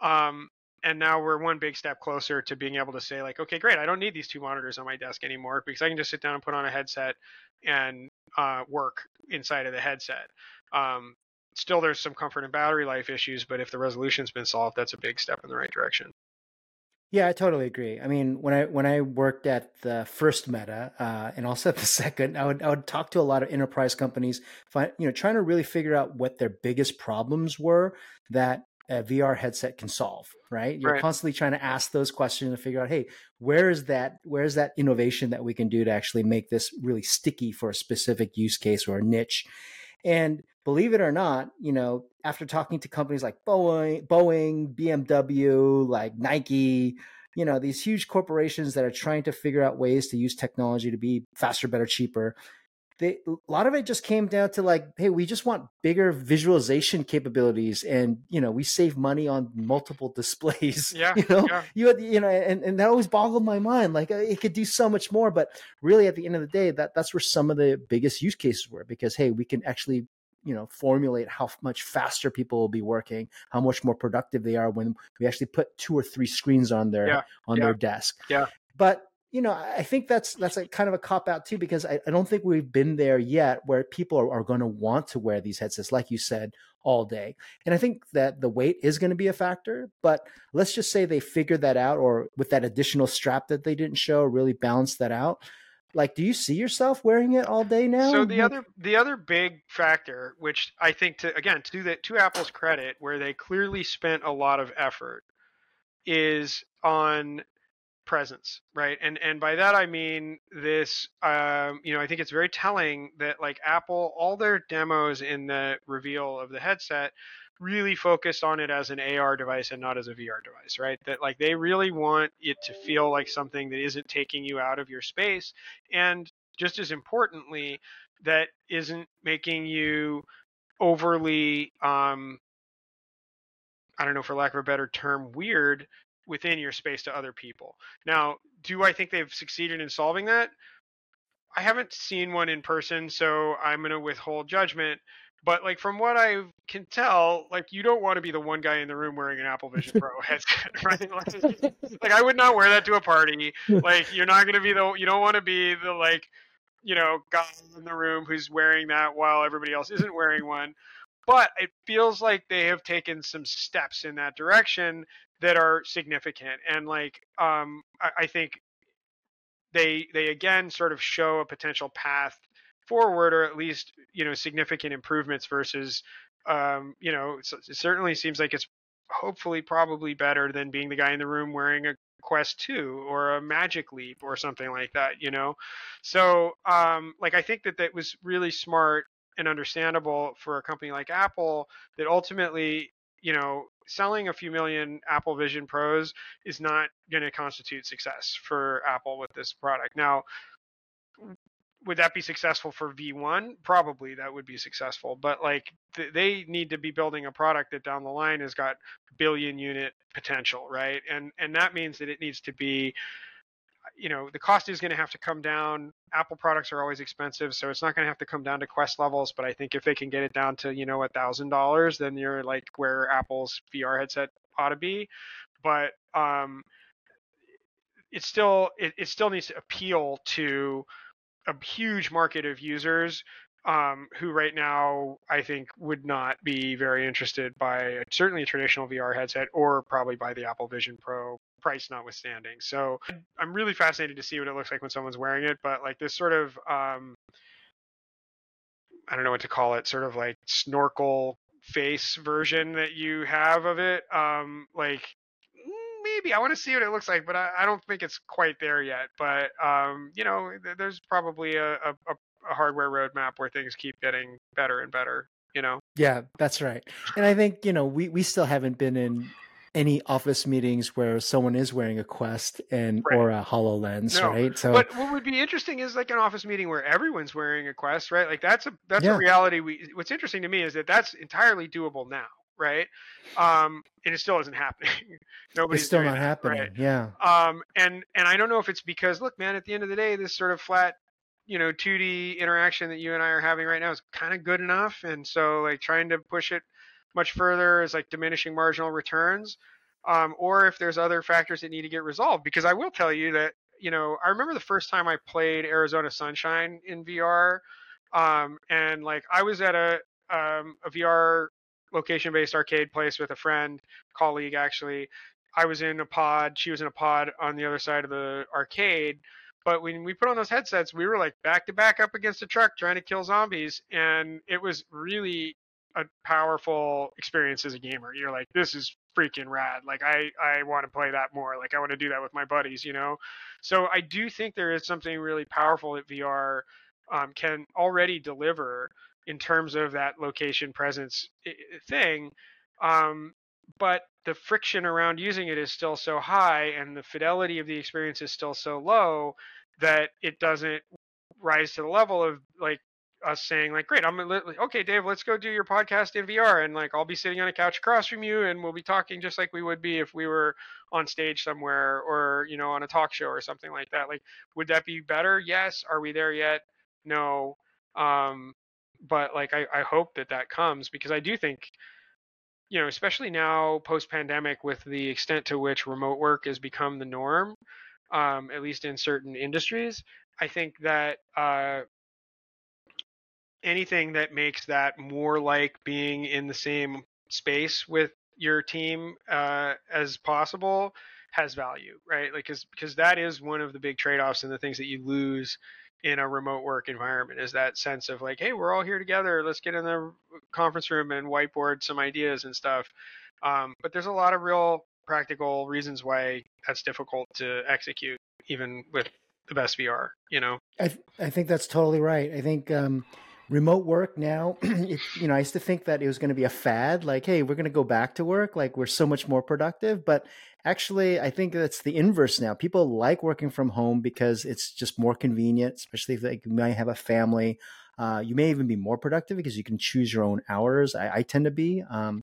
Um, and now we're one big step closer to being able to say like, okay, great, I don't need these two monitors on my desk anymore because I can just sit down and put on a headset and uh, work inside of the headset. Um, still there's some comfort and battery life issues, but if the resolution's been solved, that's a big step in the right direction. Yeah, I totally agree. I mean, when I when I worked at the first Meta uh, and also at <laughs> the second, I would I would talk to a lot of enterprise companies, find, you know, trying to really figure out what their biggest problems were that a VR headset can solve. Right? You're right. constantly trying to ask those questions and figure out, hey, where is that? Where is that innovation that we can do to actually make this really sticky for a specific use case or a niche? And believe it or not, you know, after talking to companies like Boeing, Boeing, BMW, like Nike, you know these huge corporations that are trying to figure out ways to use technology to be faster better cheaper they a lot of it just came down to like hey we just want bigger visualization capabilities and you know we save money on multiple <laughs> displays yeah you know yeah. you had, you know and, and that always boggled my mind like uh, it could do so much more but really at the end of the day that that's where some of the biggest use cases were because hey we can actually you know formulate how much faster people will be working how much more productive they are when we actually put two or three screens on their Yeah, on yeah, their desk yeah. but you know i think that's that's a kind of a cop out too because I, I don't think we've been there yet where people are, are going to want to wear these headsets like you said all day. And i think that the weight is going to be a factor but let's just say they figured that out or with that additional strap that they didn't show really balance that out. Like do you see yourself wearing it all day now? So the other the other big factor, which I think to again to the to Apple's credit, where they clearly spent a lot of effort, is on presence, right? And and by that I mean this. Um, you know, I think it's very telling that like Apple, all their demos in the reveal of the headset really focused on it as an AR device and not as a VR device, right? That like they really want it to feel like something that isn't taking you out of your space and just as importantly that isn't making you overly um I don't know for lack of a better term weird within your space to other people. Now, do I think they've succeeded in solving that? I haven't seen one in person, so I'm going to withhold judgment. But like from what I can tell, like you don't want to be the one guy in the room wearing an Apple Vision Pro <laughs> headset, <laughs> right? Like, like I would not wear that to a party. Like you're not going to be the you don't want to be the like you know guy in the room who's wearing that while everybody else isn't wearing one. But it feels like they have taken some steps in that direction that are significant, and like um, I, I think they they again sort of show a potential path forward or at least you know significant improvements versus um, you know it certainly seems like it's hopefully probably better than being the guy in the room wearing a quest 2 or a magic leap or something like that you know? So um, like i think that that was really smart and understandable for a company like apple that ultimately you know selling a few million apple vision pros is not going to constitute success for apple with this product now would that be successful for V1? Probably that would be successful, but like th- they need to be building a product that down the line has got billion unit potential, right? And and that means that it needs to be you know, the cost is going to have to come down. Apple products are always expensive, so it's not going to have to come down to Quest levels, but I think if they can get it down to, you know, a $1000, then you're like where Apple's VR headset ought to be. But um it still it, it still needs to appeal to a huge market of users um, who right now I think would not be very interested by certainly a traditional VR headset or probably by the Apple Vision Pro price notwithstanding. So I'm really fascinated to see what it looks like when someone's wearing it. But like this sort of um, I don't know what to call it, sort of like snorkel face version that you have of it. Um, like maybe I want to see what it looks like, but I, I don't think it's quite there yet. But um, you know, th- there's probably a, a, a hardware roadmap where things keep getting better and better. You know. Yeah, that's right. And I think you know we we still haven't been in any office meetings where someone is wearing a Quest and Right. or a Hololens, No, right? So But what would be interesting is like an office meeting where everyone's wearing a Quest, right? Like that's a that's Yeah. a reality. We what's interesting to me is that that's entirely doable now, right? Um, and it still isn't happening. <laughs> Nobody's it's still not that, happening. right? Yeah. um and and i don't know if it's because look man at the end of the day this sort of flat you know 2d interaction that you and i are having right now is kind of good enough and so like trying to push it much further is like diminishing marginal returns um, or if there's other factors that need to get resolved because i will tell you that you know i remember the first time i played arizona sunshine in vr um, and like i was at a um, a vr location based arcade place with a friend colleague actually I was in a pod, she was in a pod on the other side of the arcade. But when we put on those headsets, we were like back to back up against a truck trying to kill zombies. And it was really a powerful experience as a gamer. You're like, this is freaking rad. Like, I, I want to play that more. Like, I want to do that with my buddies, you know? So I do think there is something really powerful that VR um, can already deliver in terms of that location presence i- i- thing. Um, but the friction around using it is still so high and the fidelity of the experience is still so low that it doesn't rise to the level of like us saying like great i'm okay dave let's go do your podcast in vr and like i'll be sitting on a couch across from you and we'll be talking just like we would be if we were on stage somewhere or you know on a talk show or something like that. Like would that be better? Yes. Are we there yet? No. Um but like i, I hope that that comes because i do think you know especially now post pandemic with the extent to which remote work has become the norm um, at least in certain industries i think that uh, anything that makes that more like being in the same space with your team uh, as possible has value, right? Like, cause, because that is one of the big trade-offs and the things that you lose in a remote work environment is that sense of like, hey, we're all here together. Let's get in the conference room and whiteboard some ideas and stuff. Um, but there's a lot of real practical reasons why that's difficult to execute, even with the best VR. You know, I th- I think that's totally right. I think um, remote work now <clears throat> it, you know i used to think that it was going to be a fad like hey we're going to go back to work like we're so much more productive but actually i think that's the inverse now. People like working from home because it's just more convenient especially if like, you might have a family. Uh, you may even be more productive because you can choose your own hours i, I tend to be um,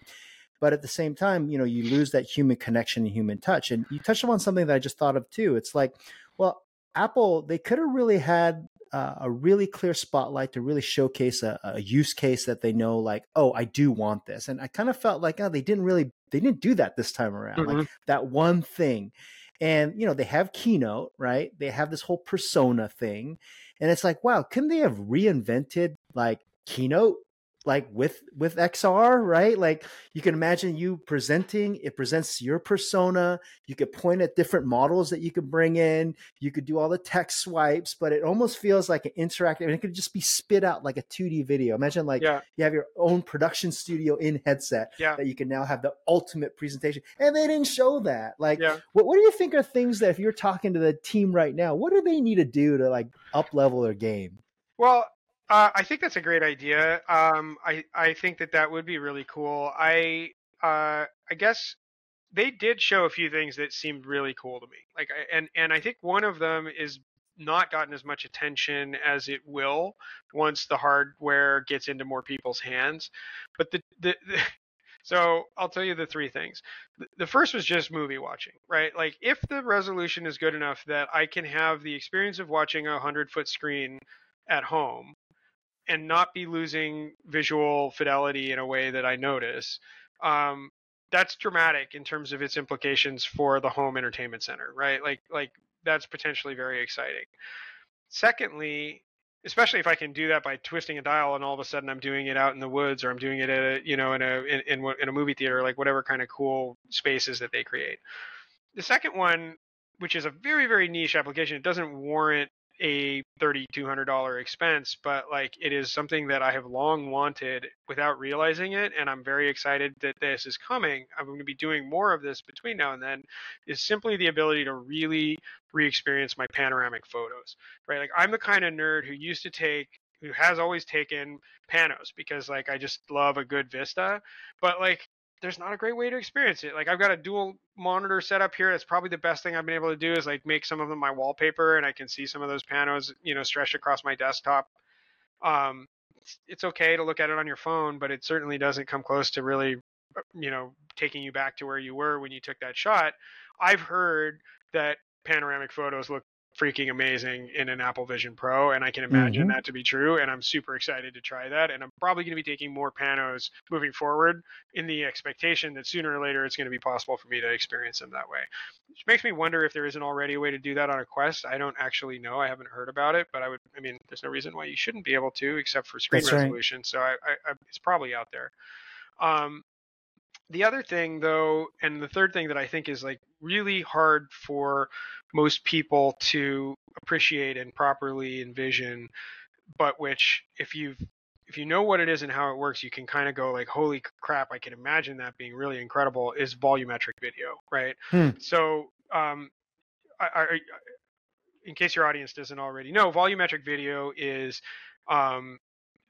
but at the same time you know you lose that human connection and human touch and you touched upon something that i just thought of too. It's like well apple they could have really had uh, a really clear spotlight to really showcase a, a, use case that they know like oh i do want this and i kind of felt like oh they didn't really they didn't do that this time around mm-hmm. like that one thing. And you know they have keynote right? They have this whole persona thing. And it's like wow couldn't they have reinvented like keynote like with with XR, right? Like you can imagine you presenting, it presents your persona. You could point at different models that you could bring in. You could do all the text swipes, but it almost feels like an interactive and it could just be spit out like a 2D video. Imagine like yeah. you have your own production studio in headset yeah. that you can now have the ultimate presentation. And they didn't show that. Like yeah. what what do you think are things that if you're talking to the team right now, what do they need to do to like up level their game? Well, uh, I think that's a great idea. Um, I I think that that would be really cool. I uh, I guess they did show a few things that seemed really cool to me. Like, and and I think one of them is not gotten as much attention as it will once the hardware gets into more people's hands. But the the, the <laughs> so I'll tell you the three things. The first was just movie watching, right? Like if the resolution is good enough that I can have the experience of watching a hundred foot screen at home and not be losing visual fidelity in a way that I notice. Um, that's dramatic in terms of its implications for the home entertainment center, right? Like like that's potentially very exciting. Secondly, especially if I can do that by twisting a dial and all of a sudden I'm doing it out in the woods or I'm doing it at a, you know in a in, in, in a movie theater, like whatever kind of cool spaces that they create. The second one, which is a very very niche application, it doesn't warrant a $3200 expense but like it is something that i have long wanted without realizing it and i'm very excited that this is coming. I'm going to be doing more of this between now and then is simply the ability to really re-experience my panoramic photos right? Like i'm the kind of nerd who used to take who has always taken panos because like i just love a good vista but like there's not a great way to experience it. Like I've got a dual monitor setup here. That's probably the best thing I've been able to do is like make some of them my wallpaper and I can see some of those panos, you know, stretched across my desktop. Um, it's, it's okay to look at it on your phone, but it certainly doesn't come close to really, you know, taking you back to where you were when you took that shot. I've heard that panoramic photos look freaking amazing in an Apple Vision Pro, and I can imagine mm-hmm. that to be true. And I'm super excited to try that. And I'm probably going to be taking more panos moving forward in the expectation that sooner or later it's going to be possible for me to experience them that way. Which makes me wonder if there isn't already a way to do that on a Quest. I don't actually know. I haven't heard about it, but I would. I mean, there's no reason why you shouldn't be able to, except for screen That's resolution. Right. So I, I, I, it's probably out there. Um, the other thing though and the third thing that i think is like really hard for most people to appreciate and properly envision but which if you've if you know what it is and how it works you can kind of go like holy crap i can imagine that being really incredible is volumetric video right hmm. so um I, I, in case your audience doesn't already know volumetric video is um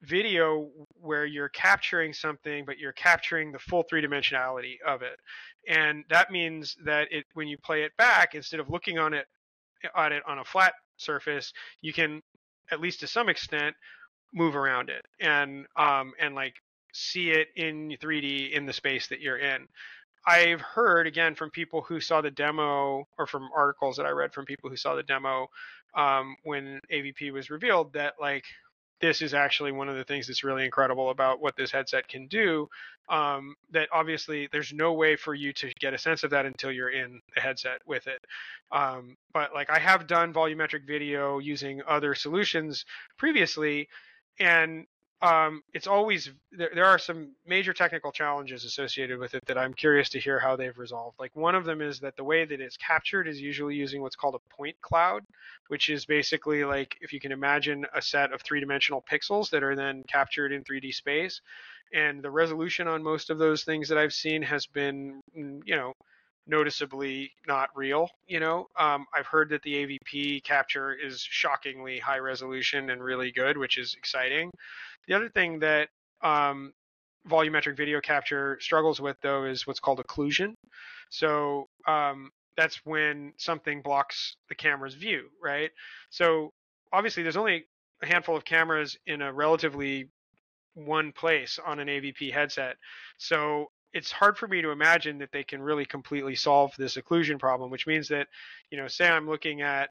video where you're capturing something, but you're capturing the full three dimensionality of it. And that means that it when you play it back, instead of looking on it on it on a flat surface, you can at least to some extent move around it and um and like see it in 3D in the space that you're in. I've heard again from people who saw the demo, or from articles that I read from people who saw the demo um, when AVP was revealed, that like this is actually one of the things that's really incredible about what this headset can do. Um, that obviously there's no way for you to get a sense of that until you're in the headset with it. Um, but like I have done volumetric video using other solutions previously, and um, it's always there, there are some major technical challenges associated with it that I'm curious to hear how they've resolved. Like one of them is that the way that it's captured is usually using what's called a point cloud, which is basically like if you can imagine a set of three-dimensional pixels that are then captured in 3D space. And the resolution on most of those things that I've seen has been, mm, you know, noticeably not real. You know, um, I've heard that the AVP capture is shockingly high resolution and really good, which is exciting. The other thing that um, volumetric video capture struggles with, though, is what's called occlusion. So um, that's when something blocks the camera's view, right? So obviously, there's only a handful of cameras in a relatively one place on an AVP headset. So it's hard for me to imagine that they can really completely solve this occlusion problem, which means that, you know, say I'm looking at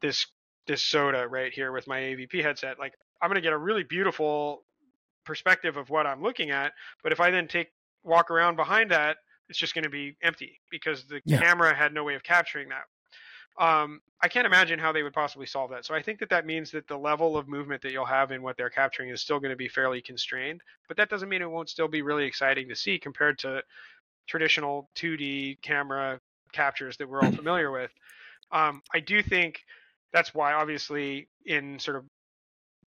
this this soda right here with my AVP headset, like I'm going to get a really beautiful perspective of what I'm looking at, but if I then take walk around behind that, it's just going to be empty because the yeah. camera had no way of capturing that um, I can't imagine how they would possibly solve that. So I think that that means that the level of movement that you'll have in what they're capturing is still going to be fairly constrained. But that doesn't mean it won't still be really exciting to see compared to traditional 2D camera captures that we're all <clears throat> familiar with. Um, I do think that's why, obviously, in sort of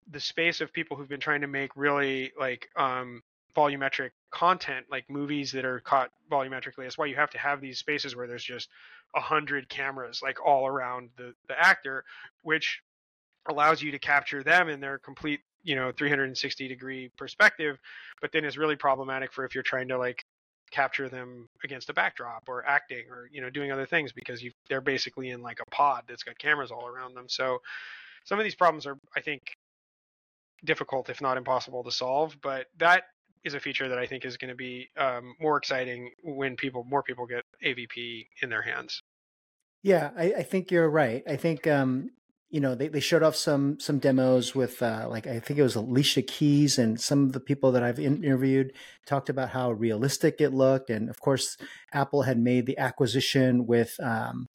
the space of people who've been trying to make really like um, volumetric content, like movies that are caught volumetrically. That's why you have to have these spaces where there's just a hundred cameras like all around the, the actor, which allows you to capture them in their complete, you know, 360 degree perspective, but then is really problematic for if you're trying to like capture them against a backdrop or acting or you know doing other things because you they're basically in like a pod that's got cameras all around them. So some of these problems are I think difficult if not impossible to solve, but that is a feature that I think is going to be um, more exciting when people more people get AVP in their hands. Yeah, I, I think you're right. I think um, you know they, they showed off some some demos with uh, like I think it was Alicia Keys and some of the people that I've interviewed talked about how realistic it looked, and of course Apple had made the acquisition with. Um,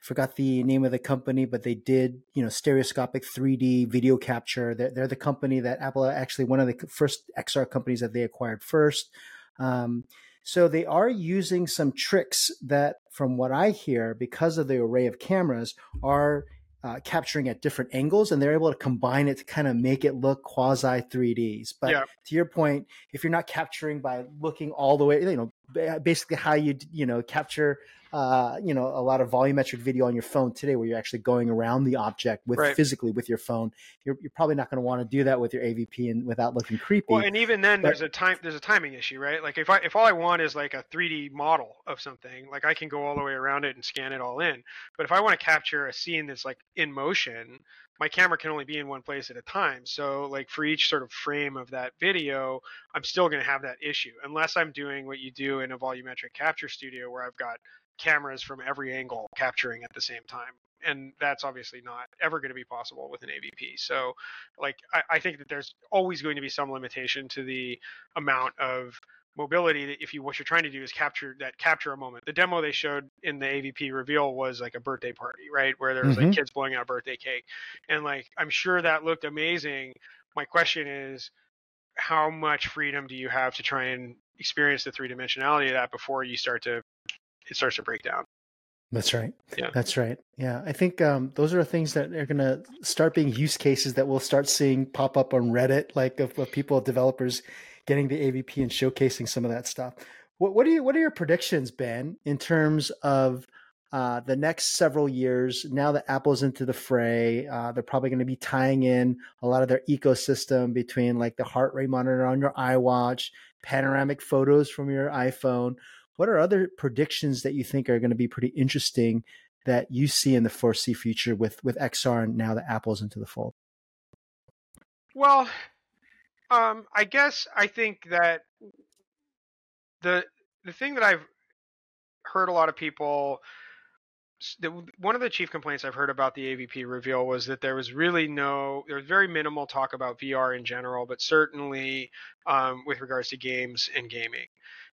forgot the name of the company, but they did, you know, stereoscopic 3D video capture. They're, they're the company that Apple actually one of the first XR companies that they acquired first. Um, so they are using some tricks that, from what I hear, because of the array of cameras, are uh, capturing at different angles, and they're able to combine it to kind of make it look quasi 3ds. But yeah. to your point, if you're not capturing by looking all the way, you know, basically how you you know capture uh, you know, a lot of volumetric video on your phone today where you're actually going around the object with right. physically with your phone. You're, you're probably not going to want to do that with your AVP and without looking creepy. Well, and even then, but, there's a time there's a timing issue, right? Like if I if all I want is like a 3D model of something, like I can go all the way around it and scan it all in. But if I want to capture a scene that's like in motion, my camera can only be in one place at a time. So like for each sort of frame of that video, I'm still going to have that issue unless I'm doing what you do in a volumetric capture studio where I've got cameras from every angle capturing at the same time and that's obviously not ever going to be possible with an avp so like I, I, think that there's always going to be some limitation to the amount of mobility that if you what you're trying to do is capture that capture a moment the demo they showed in the avp reveal was like a birthday party right where there was mm-hmm. like kids blowing out a birthday cake and like i'm sure that looked amazing my question is how much freedom do you have to try and experience the three dimensionality of that before you start to it starts to break down. That's right. Yeah. That's right. Yeah. I think um, those are things that are going to start being use cases that we'll start seeing pop up on Reddit, like of, of people, developers getting the AVP and showcasing some of that stuff. What, what are you, what are your predictions, Ben, in terms of uh, the next several years, now that Apple's into the fray, uh, they're probably going to be tying in a lot of their ecosystem between like the heart rate monitor on your iWatch, panoramic photos from your iPhone. What are other predictions that you think are going to be pretty interesting that you see in the foresee future with with XR and now that Apple's into the fold? Well, um, I guess I think that the the thing that I've heard a lot of people one of the chief complaints I've heard about the AVP reveal was that there was really no, there was very minimal talk about VR in general, but certainly um, with regards to games and gaming.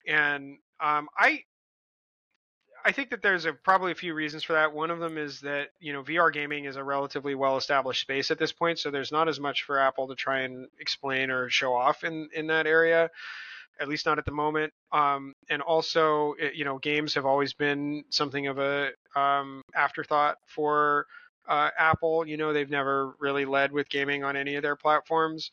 And um, I, I think that there's a, probably a few reasons for that. One of them is that you know VR gaming is a relatively well-established space at this point, so there's not as much for Apple to try and explain or show off in in that area at least not at the moment. Um, and also, it, you know, games have always been something of a um, afterthought for uh, Apple. You know, they've never really led with gaming on any of their platforms.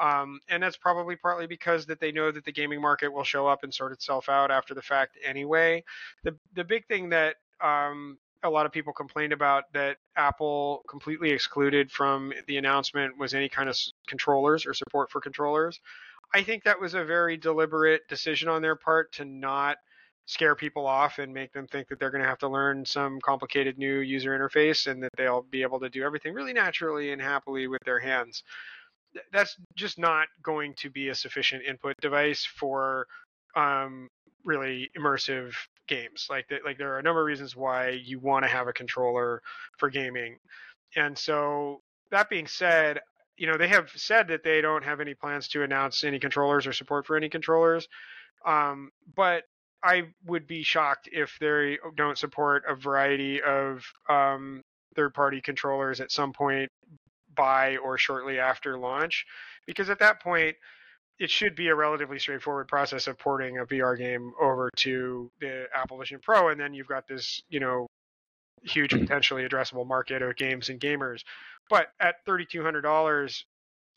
Um, and that's probably partly because that they know that the gaming market will show up and sort itself out after the fact anyway. The the big thing that um, a lot of people complained about that Apple completely excluded from the announcement was any kind of controllers or support for controllers. I think that was a very deliberate decision on their part to not scare people off and make them think that they're going to have to learn some complicated new user interface and that they'll be able to do everything really naturally and happily with their hands. That's just not going to be a sufficient input device for um, really immersive games. Like like there are a number of reasons why you want to have a controller for gaming. And so that being said, you know, they have said that they don't have any plans to announce any controllers or support for any controllers. Um, but I would be shocked if they don't support a variety of um, third-party controllers at some point by or shortly after launch, because at that point it should be a relatively straightforward process of porting a VR game over to the Apple Vision Pro, and then you've got this, you know, huge hmm. potentially addressable market of games and gamers. But at thirty two hundred dollars,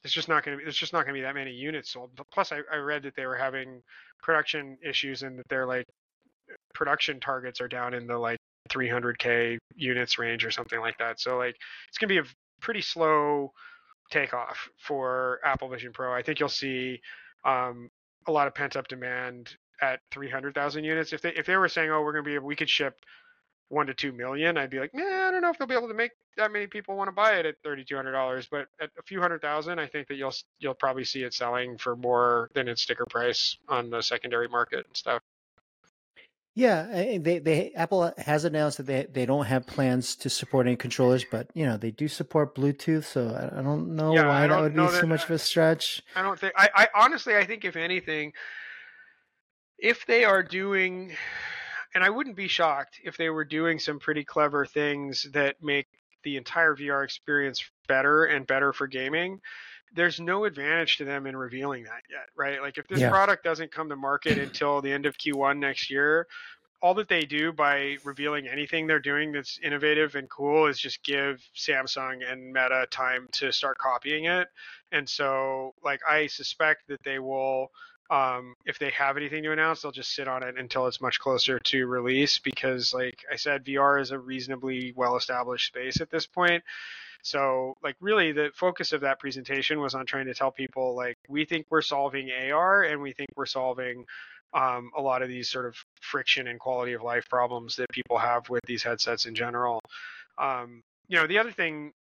it's just not going to be. It's just not going to be that many units sold. Plus, I, I read that they were having production issues and that their like production targets are down in the like 300k units range or something like that. So like it's going to be a pretty slow takeoff for Apple Vision Pro. I think you'll see um, a lot of pent up demand at 300,000 units. If they if they were saying, oh, we're going to be able we could ship one to two million, I'd be like, man, I don't know if they'll be able to make that many people want to buy it at thirty two hundred dollars. But at a few hundred thousand, I think that you'll you'll probably see it selling for more than its sticker price on the secondary market and stuff. Yeah, eh, they they Apple has announced that they they don't have plans to support any controllers, but you know they do support Bluetooth, so I, I don't know yeah, why don't that would be that, so much of a stretch. I don't think I, I honestly I think if anything, if they are doing and I wouldn't be shocked if they were doing some pretty clever things that make the entire VR experience better and better for gaming. There's no advantage to them in revealing that yet, right? Like if this yeah. product doesn't come to market until the end of Q1 next year, all that they do by revealing anything they're doing that's innovative and cool is just give Samsung and Meta time to start copying it. And so, like, I suspect that they will um, if they have anything to announce, they'll just sit on it until it's much closer to release because, like I said, VR is a reasonably well established space at this point. So, like, really, the focus of that presentation was on trying to tell people, like, we think we're solving AR and we think we're solving um, a lot of these sort of friction and quality of life problems that people have with these headsets in general. Um, you know, the other thing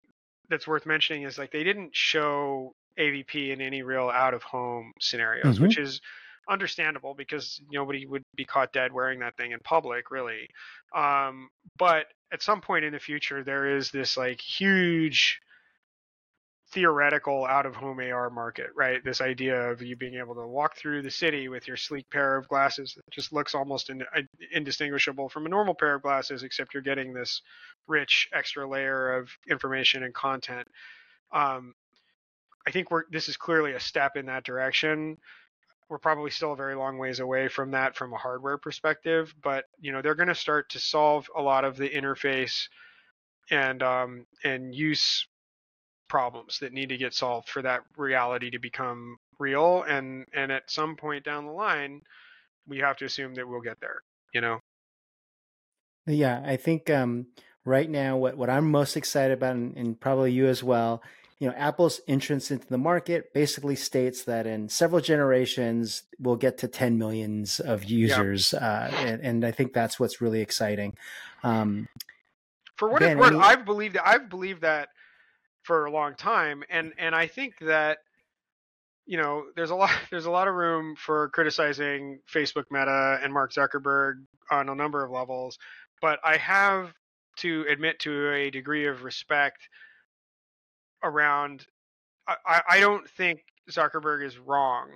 that's worth mentioning is like they didn't show AVP in any real out of home scenarios, mm-hmm. which is understandable because nobody would be caught dead wearing that thing in public, really. Um, but at some point in the future, there is this like huge theoretical out of home AR market, right? This idea of you being able to walk through the city with your sleek pair of glasses that just looks almost in, indistinguishable from a normal pair of glasses, except you're getting this rich extra layer of information and content. Um, I think we're this is clearly a step in that direction. We're probably still a very long ways away from that from a hardware perspective, but you know they're going to start to solve a lot of the interface and um, and use problems that need to get solved for that reality to become real. And and at some point down the line, we have to assume that we'll get there. You know. Yeah, I think um, right now what, what I'm most excited about, and, and probably you as well, you know, Apple's entrance into the market basically states that in several generations we'll get to 10 millions of users, yep. uh, and, and, I think that's what's really exciting. Um, for what ben, it's worth, I've believed I've believed that for a long time, and and I think that you know there's a <laughs> lot there's a lot of room for criticizing Facebook Meta and Mark Zuckerberg on a number of levels, but I have to admit to a degree of respect around. I, I don't think Zuckerberg is wrong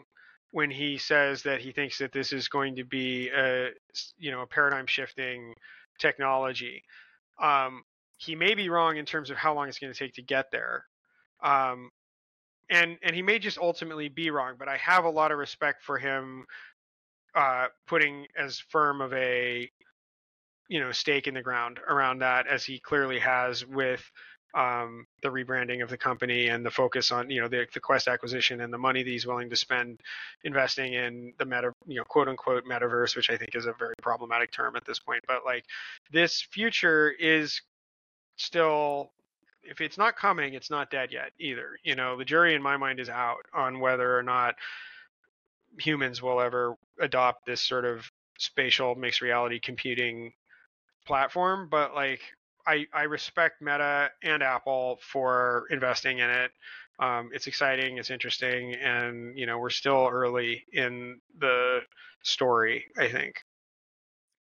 when he says that he thinks that this is going to be a you know a paradigm shifting technology. Um, he may be wrong in terms of how long it's going to take to get there. Um, and and he may just ultimately be wrong, but I have a lot of respect for him uh, putting as firm of a you know stake in the ground around that as he clearly has with um, the rebranding of the company and the focus on you know the, the quest acquisition and the money that he's willing to spend investing in the meta you know quote unquote metaverse which i think is a very problematic term at this point. But like this future is still if it's not coming it's not dead yet either. You know the jury in my mind is out on whether or not humans will ever adopt this sort of spatial mixed reality computing platform. But like I, I respect Meta and Apple for investing in it. Um, it's exciting, it's interesting, and you know we're still early in the story. I think.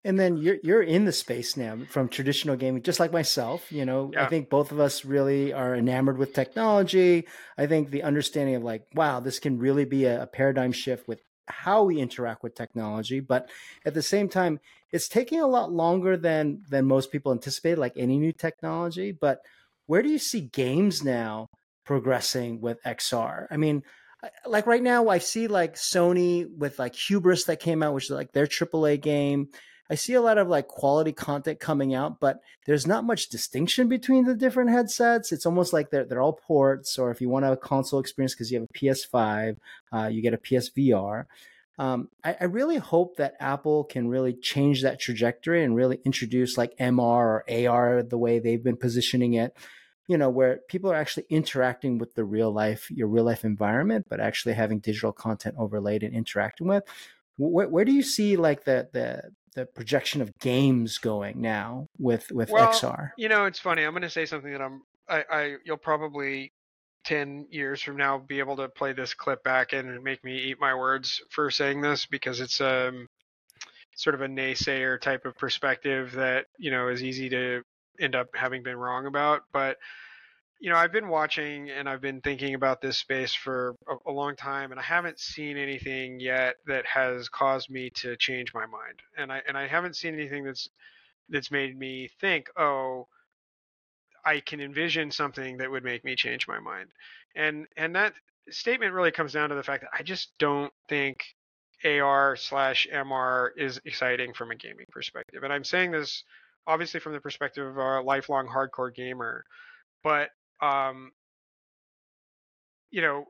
And then you're you're in the space now from traditional gaming, just like myself. You know, yeah. I think both of us really are enamored with technology. I think the understanding of like, wow, this can really be a, a paradigm shift with how we interact with technology. But at the same time, it's taking a lot longer than than most people anticipated, like any new technology. But where do you see games now progressing with XR? I mean, like right now, I see like Sony with like Hubris that came out, which is like their AAA game. I see a lot of like quality content coming out, but there's not much distinction between the different headsets. It's almost like they're they're all ports, or if you want a console experience because you have a PS5, uh, you get a PSVR. Um, I, I, really hope that Apple can really change that trajectory and really introduce like MR or AR the way they've been positioning it. You know, where people are actually interacting with the real life, your real life environment, but actually having digital content overlaid and interacting with. Where, where do you see like the the the projection of games going now with with well, XR? You know, it's funny. I'm going to say something that I'm I, I you'll probably 10 years from now be able to play this clip back and make me eat my words for saying this because it's um sort of a naysayer type of perspective that you know is easy to end up having been wrong about but you know i've been watching and i've been thinking about this space for a, a, long time and i haven't seen anything yet that has caused me to change my mind and i and i haven't seen anything that's that's made me think oh I can envision something that would make me change my mind. And and that statement really comes down to the fact that I just don't think AR slash MR is exciting from a gaming perspective. And I'm saying this obviously from the perspective of a lifelong hardcore gamer, but um, you know,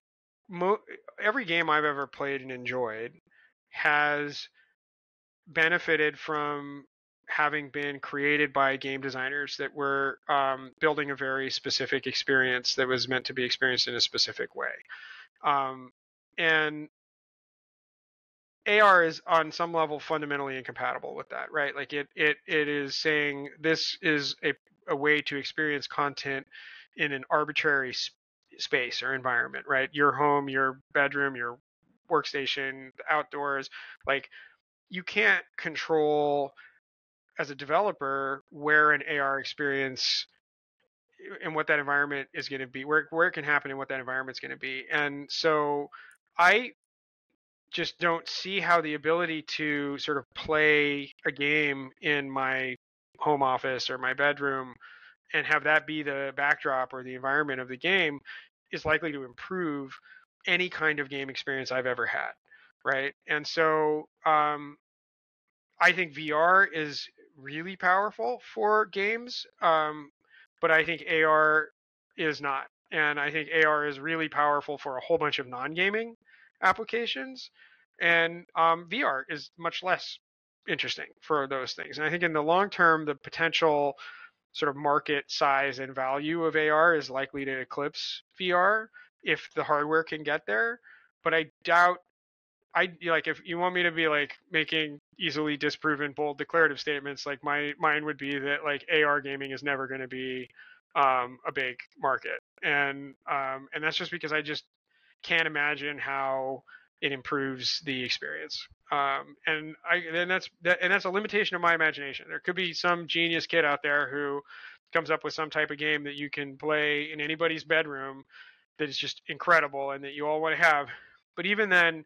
mo- every game I've ever played and enjoyed has benefited from having been created by game designers that were um, building a very specific experience that was meant to be experienced in a specific way. Um, and AR is on some level fundamentally incompatible with that, right? Like it it it is saying this is a a way to experience content in an arbitrary sp- space or environment, right? Your home, your bedroom, your workstation, outdoors, like you can't control as a developer where an AR experience eh, and what that environment is going to be, where where it can happen and what that environment is going to be. And so I just don't see how the ability to sort of play a game in my home office or my bedroom and have that be the backdrop or the environment of the game is likely to improve any kind of game experience I've ever had, right? And so um, I think VR is really powerful for games, um, but I think AR is not. And I think AR is really powerful for a whole bunch of non-gaming applications, and um, VR is much less interesting for those things. And I think in the long term, the potential sort of market size and value of AR is likely to eclipse VR if the hardware can get there. But I doubt I like if you want me to be like making easily disproven bold declarative statements, like my mine would be that like AR gaming is never going to be um, a big market, and um, and that's just because I just can't imagine how it improves the experience. Um, and I and that's that, and that's a limitation of my imagination. There could be some genius kid out there who comes up with some type of game that you can play in anybody's bedroom that is just incredible and that you all want to have. But even then,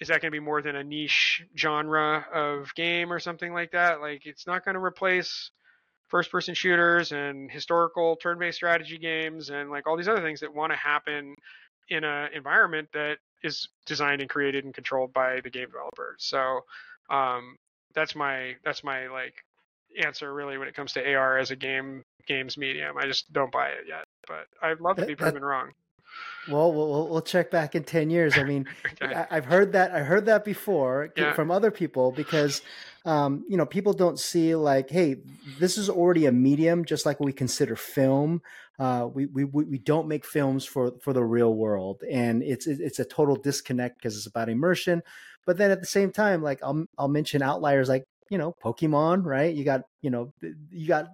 is that going to be more than a niche genre of game or something like that? Like it's not going to replace first person shooters and historical turn based strategy games and like all these other things that want to happen in an environment that is designed and created and controlled by the game developer. So um, that's my that's my like answer really when it comes to AR as a game games medium. I just don't buy it yet, but I'd love to be proven wrong. Well, we'll we'll check back in ten years. I mean, <laughs> okay. I, have heard that I heard that before yeah. from other people because, um, you know, people don't see like, hey, this is already a medium, just like we consider film. Uh, we, we we don't make films for for the real world, and it's it's a total disconnect because it's about immersion. But then at the same time, like I'll I'll mention outliers like you know pokemon right you got you know you got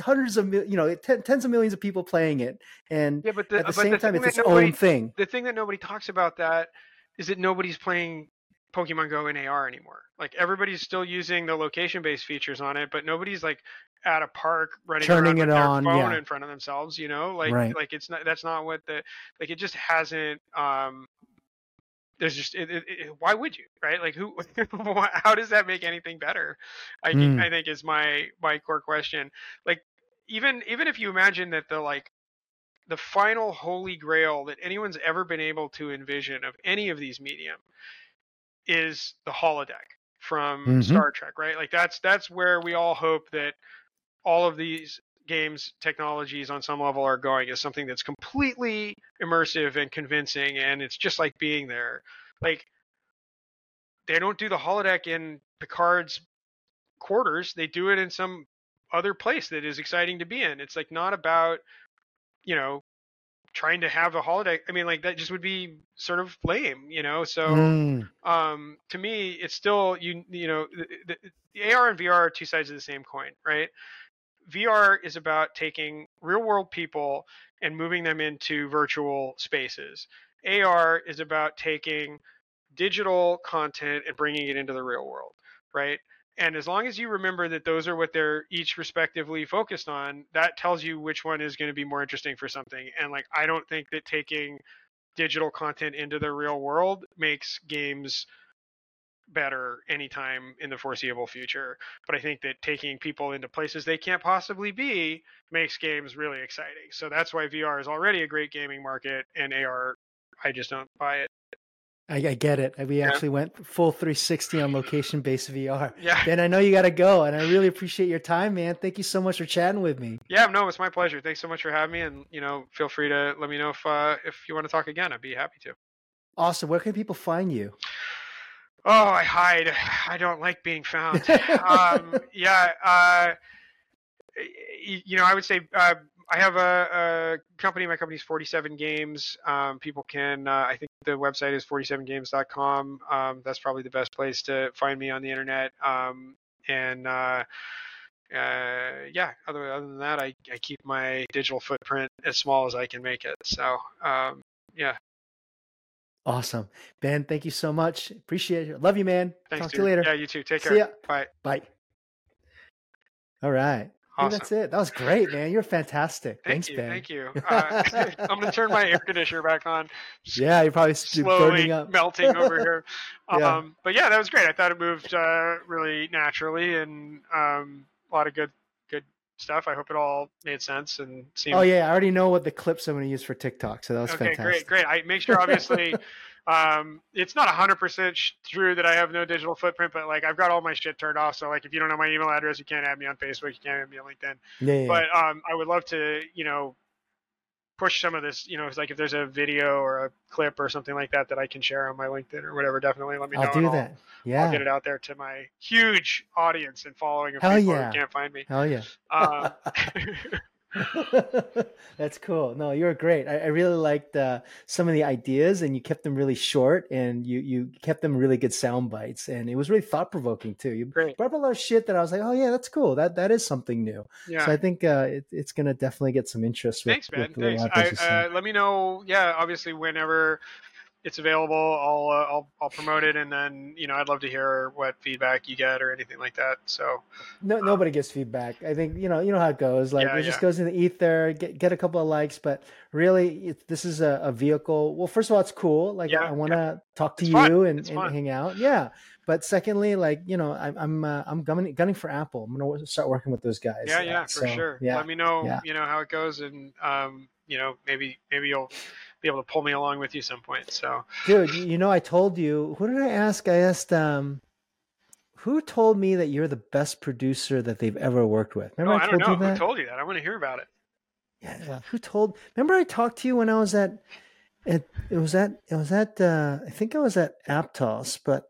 hundreds of you know tens of millions of people playing it and yeah, but the, at the same the time it's its nobody, own thing the thing that nobody talks about that is that nobody's playing pokemon go in ar anymore like everybody's still using the location based features on it but nobody's like at a park running turning around it on phone yeah. in front of themselves you know like right. like it's not that's not what the like it just hasn't um there's just it, it, it, why would you right like who <laughs> how does that make anything better i mm. i think is my my core question like even even if you imagine that the like the final holy grail that anyone's ever been able to envision of any of these medium is the holodeck from mm-hmm. Star Trek, right? Like that's that's where we all hope that all of these games technologies on some level are going is something that's completely immersive and convincing and it's just like being there. Like they don't do the holodeck in picard's quarters. They do it in some other place that is exciting to be in. It's like not about you know trying to have a holodeck. I mean like that just would be sort of lame you know? So mm. um to me it's still you you know the, the, ar and vr are two sides of the same coin right VR is about taking real world people and moving them into virtual spaces. AR is about taking digital content and bringing it into the real world, right? And as long as you remember that those are what they're each respectively focused on, that tells you which one is going to be more interesting for something. And like, I don't think that taking digital content into the real world makes games better anytime in the foreseeable future. But I think that taking people into places they can't possibly be makes games really exciting. So that's why VR is already a great gaming market, and AR, I just don't buy it. I, I get it. We yeah. actually went full 360 on location based VR. <laughs> Yeah. Ben, I know you got to go, and I really appreciate your time, man. Thank you so much for chatting with me. Yeah, no, it's my pleasure. Thanks so much for having me, and you know, feel free to let me know if uh, if you want to talk again. I'd be happy to. Awesome. Where can people find you? Oh, I hide. I don't like being found. um, <laughs> yeah. Uh, you know, I would say uh, I have a, a, company. My company is 47 Games. Um, people can, uh, I think the website is 47games.com. Um, that's probably the best place to find me on the internet. Um, and uh, uh, yeah, other, other than that, I, I keep my digital footprint as small as I can make it. So um, yeah, Awesome. Ben, thank you so much. Appreciate it. Love you, man. Thanks, Talk dude. to you later. Yeah, you too. Take care. See ya. Bye. Bye. All right. Awesome. that's it. That was great, man. You're fantastic. <laughs> Thank Thanks, you, Ben. Thank you. <laughs> Uh, <laughs> I'm going to turn my air conditioner back on. Yeah, you're probably slowly up. melting over here. yeah. Um, but yeah, that was great. I thought it moved uh, really naturally and um, a lot of good stuff. I hope it all made sense and seemed. Oh yeah, I already know what the clips I'm going to use for TikTok, so that was okay, fantastic. great, great. I make sure obviously. <laughs> um, it's not 100% true that I have no digital footprint, but like I've got all my shit turned off. So like if you don't know my email address, you can't add me on Facebook, you can't add me on LinkedIn. Yeah, yeah. But um, I would love to, you know, push some of this. You know, it's like if there's a video or a clip or something like that that I can share on my LinkedIn or whatever, definitely let me know. I'll do that. Yeah. I'll get it out there to my huge audience and following of Hell people yeah. who can't find me. Hell yeah. Um, <laughs> <laughs> <laughs> That's cool. No, you're great. I, I really liked uh, some of the ideas, and you kept them really short, and you you kept them really good sound bites, and it was really thought provoking too. You Great. brought up a lot of shit that I was like, oh yeah, that's cool. That that is something new. yeah. So I think uh, it, it's gonna definitely get some interest. With, Thanks, man. with Thanks. I, things you're saying. uh, let me know. Yeah, obviously, whenever it's available, I'll uh, I'll I'll promote it, and then you know I'd love to hear what feedback you get or anything like that. So no, nobody gets feedback. I think you know you know how it goes. Like Yeah, it just yeah. goes in the ether, get get a couple of likes, but really it, this is a, a vehicle. Well, first of all, it's cool. Like Yeah, I want to talk to It's you fun. and, and hang out. Yeah. But secondly, like you know, I'm I'm uh, I'm gunning, gunning for Apple. I'm gonna start working with those guys. yeah, Uh, yeah, for so, sure. Yeah. Let me know, you know how it goes, and um, you know maybe maybe you'll be able to pull me along with you some point. So Dude, you you know, I told you. Who did I ask? I asked um, who told me that you're the best producer that they've ever worked with. oh, Remember I I don't told know you who that? told you that. I want to hear about it. Yeah, yeah. Who told? Remember, I talked to you when I was at. It, it was at. It was at. Uh, I think I was at Aptos, but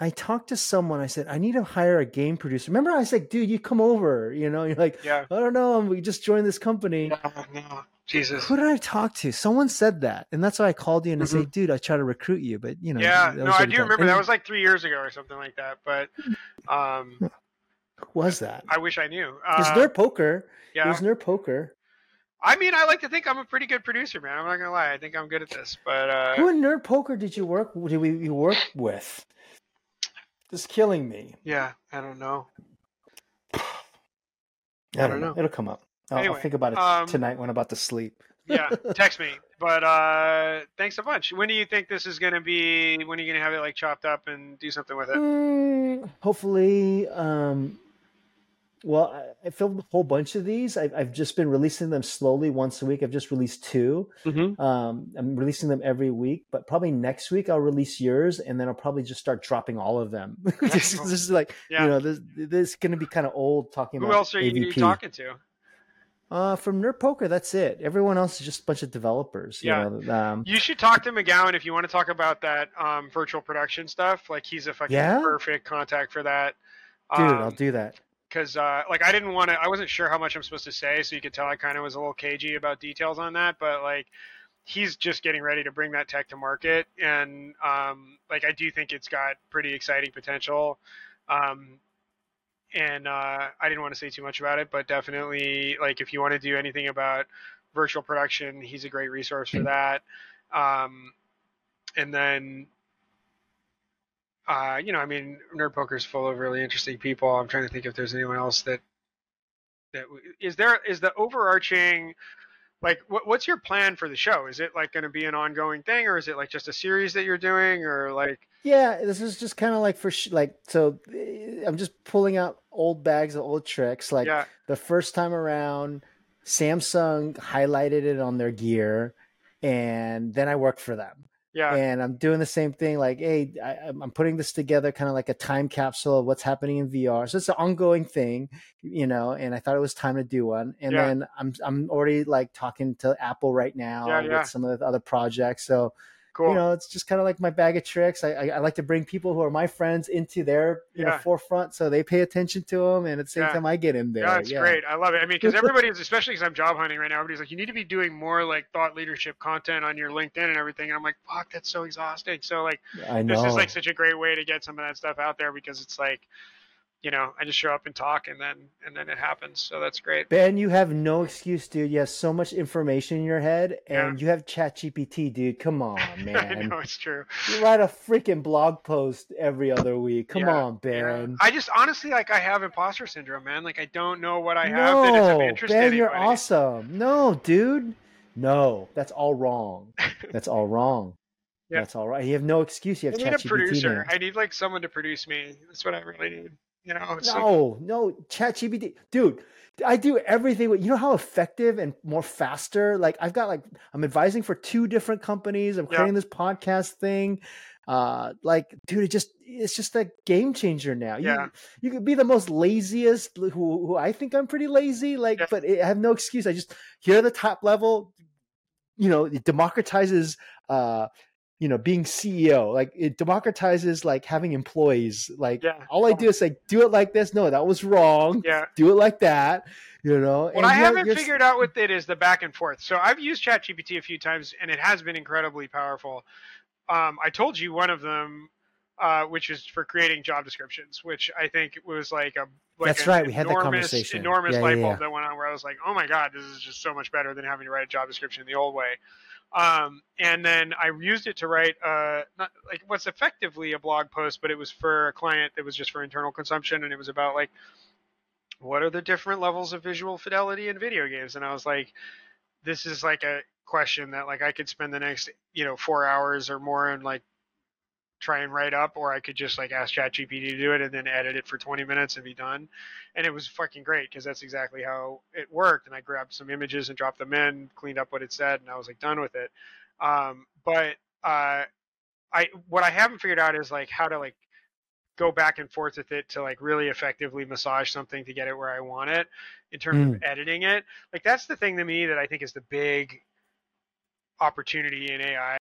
I talked to someone. I said I need to hire a game producer. Remember, I said, "Dude, you come over." You know, you're like, Yeah. I don't know. We just joined this company. No, no, Jesus. Who did I talk to? Someone said that, and that's why I called you and I say, "Dude, I try to recruit you, but you know." Mm-hmm. Yeah, no, I do remember And that was like three years ago or something like that. But <laughs> um, who was that? I wish I knew. Uh, Nerd Poker. It yeah, was Nerd Poker. I mean, I like to think I'm a pretty good producer, man. I'm not gonna lie. I think I'm good at this. But uh, Who in Nerd Poker did you work? Did we you work with? This is killing me. yeah, I don't know. I don't know. It'll come up. I'll, I'll think about it um, tonight when I'm about to sleep. Yeah, <laughs> text me. But uh, thanks a bunch. When do you think this is gonna be? When are you gonna have it like chopped up and do something with it? Mm, hopefully, um, well, I, I filmed a whole bunch of these. I've, I've just been releasing them slowly once a week. I've just released two. Mm-hmm. Um, I'm releasing them every week, but probably next week I'll release yours, and then I'll probably just start dropping all of them. <laughs> this, this is like, Yeah. you know, this this is going to be kind of old talking Who about Who else are you AVP. talking to? Uh, from Nerd Poker, that's it. Everyone else is just a bunch of developers. You Yeah. know, um, You should talk to McGowan if you want to talk about that um, virtual production stuff. Like he's a fucking Yeah? perfect contact for that. dude, Um, I'll do that. because uh, like I didn't want to. I wasn't sure how much I'm supposed to say, so you could tell I kind of was a little cagey about details on that. But like, he's just getting ready to bring that tech to market, and um, like I do think it's got pretty exciting potential. Um, and uh, I didn't want to say too much about it, but definitely like if you want to do anything about virtual production, he's a great resource for that. Um, and then uh, you know, I mean, Nerd Poker's full of really interesting people. I'm trying to think if there's anyone else that that w- is there is the overarching like what, what's your plan for the show? Is it like going to be an ongoing thing, or is it like just a series that you're doing, or like Yeah, this is just kind of like for sh- like so. eh, I'm just pulling out old bags of old tricks. Like yeah, the first time around, Samsung highlighted it on their gear, and then I worked for them. yeah, and I'm doing the same thing. Like, hey, I, I'm I'm putting this together, kind of like a time capsule of what's happening in VR. So it's an ongoing thing, you know. And I thought it was time to do one. And Yeah. then I'm I'm already like talking to Apple right now Yeah, with some of the other projects. So cool. you know, it's just kind of like my bag of tricks. I, I, I like to bring people who are my friends into their you know forefront, so they pay attention to them, and at the same Yeah. time I get in there. yeah, it's great. I love it. I mean, because <laughs> everybody is, especially because I'm job hunting right now. Everybody's like, you need to be doing more like thought leadership content on your LinkedIn and everything. And I'm like, fuck, that's so exhausting. So like, I know. this is like such a great way to get some of that stuff out there because it's like, you know, I just show up and talk, and then and then it happens. So that's great. Ben, you have no excuse, dude. You have so much information in your head, Yeah. and you have Chat GPT, dude. Come on, <laughs> man. I know it's true. You write a freaking blog post every other week. Come Yeah, on, Ben. I just honestly like I have imposter syndrome, man. Like I don't know what I have that is of interest Ben, you're awesome. No, dude. No, that's all wrong. <laughs> That's all wrong. Yeah. That's all right. You have no excuse. You have I need a producer. now. I need like someone to produce me. That's what I really need. You know, it's like, No, no, Chat GPT, dude. I do everything. with- You know how effective and more faster. Like I've got like I'm advising for two different companies. I'm Yeah. creating this podcast thing. uh like dude it just it's just a game changer now Yeah. you you could be the most laziest who who i think i'm pretty lazy like Yeah. but i have no excuse i just here at the top level you know it democratizes uh you know being ceo like it democratizes like having employees like Yeah. all i do is like do it like this no that was wrong Yeah. <laughs> do it like that you know What and I haven't you're- figured out with it is the back and forth. So I've used ChatGPT a few times, and it has been incredibly powerful. Um, I told you one of them, uh, which is for creating job descriptions, which I think was like a like That's right, we had that enormous, conversation. Enormous Yeah, light yeah, bulb yeah. that went on where I was like, oh my god, this is just so much better than having to write a job description the old way. Um, and then I used it to write uh, not like what's effectively a blog post, but it was for a client that was just for internal consumption, and it was about like what are the different levels of visual fidelity in video games? And i was like this is like a question that like i could spend the next you know four hours or more and like try and write up or i could just like ask ChatGPT to do it and then edit it for 20 minutes and be done. And it was fucking great because that's exactly how it worked and i grabbed some images and dropped them in cleaned up what it said and i was like done with it. Um, but uh, i what i haven't figured out is like how to like go back and forth with it to like really effectively massage something to get it where I want it in terms of editing it. Like that's the thing to me that I think is the big opportunity in AI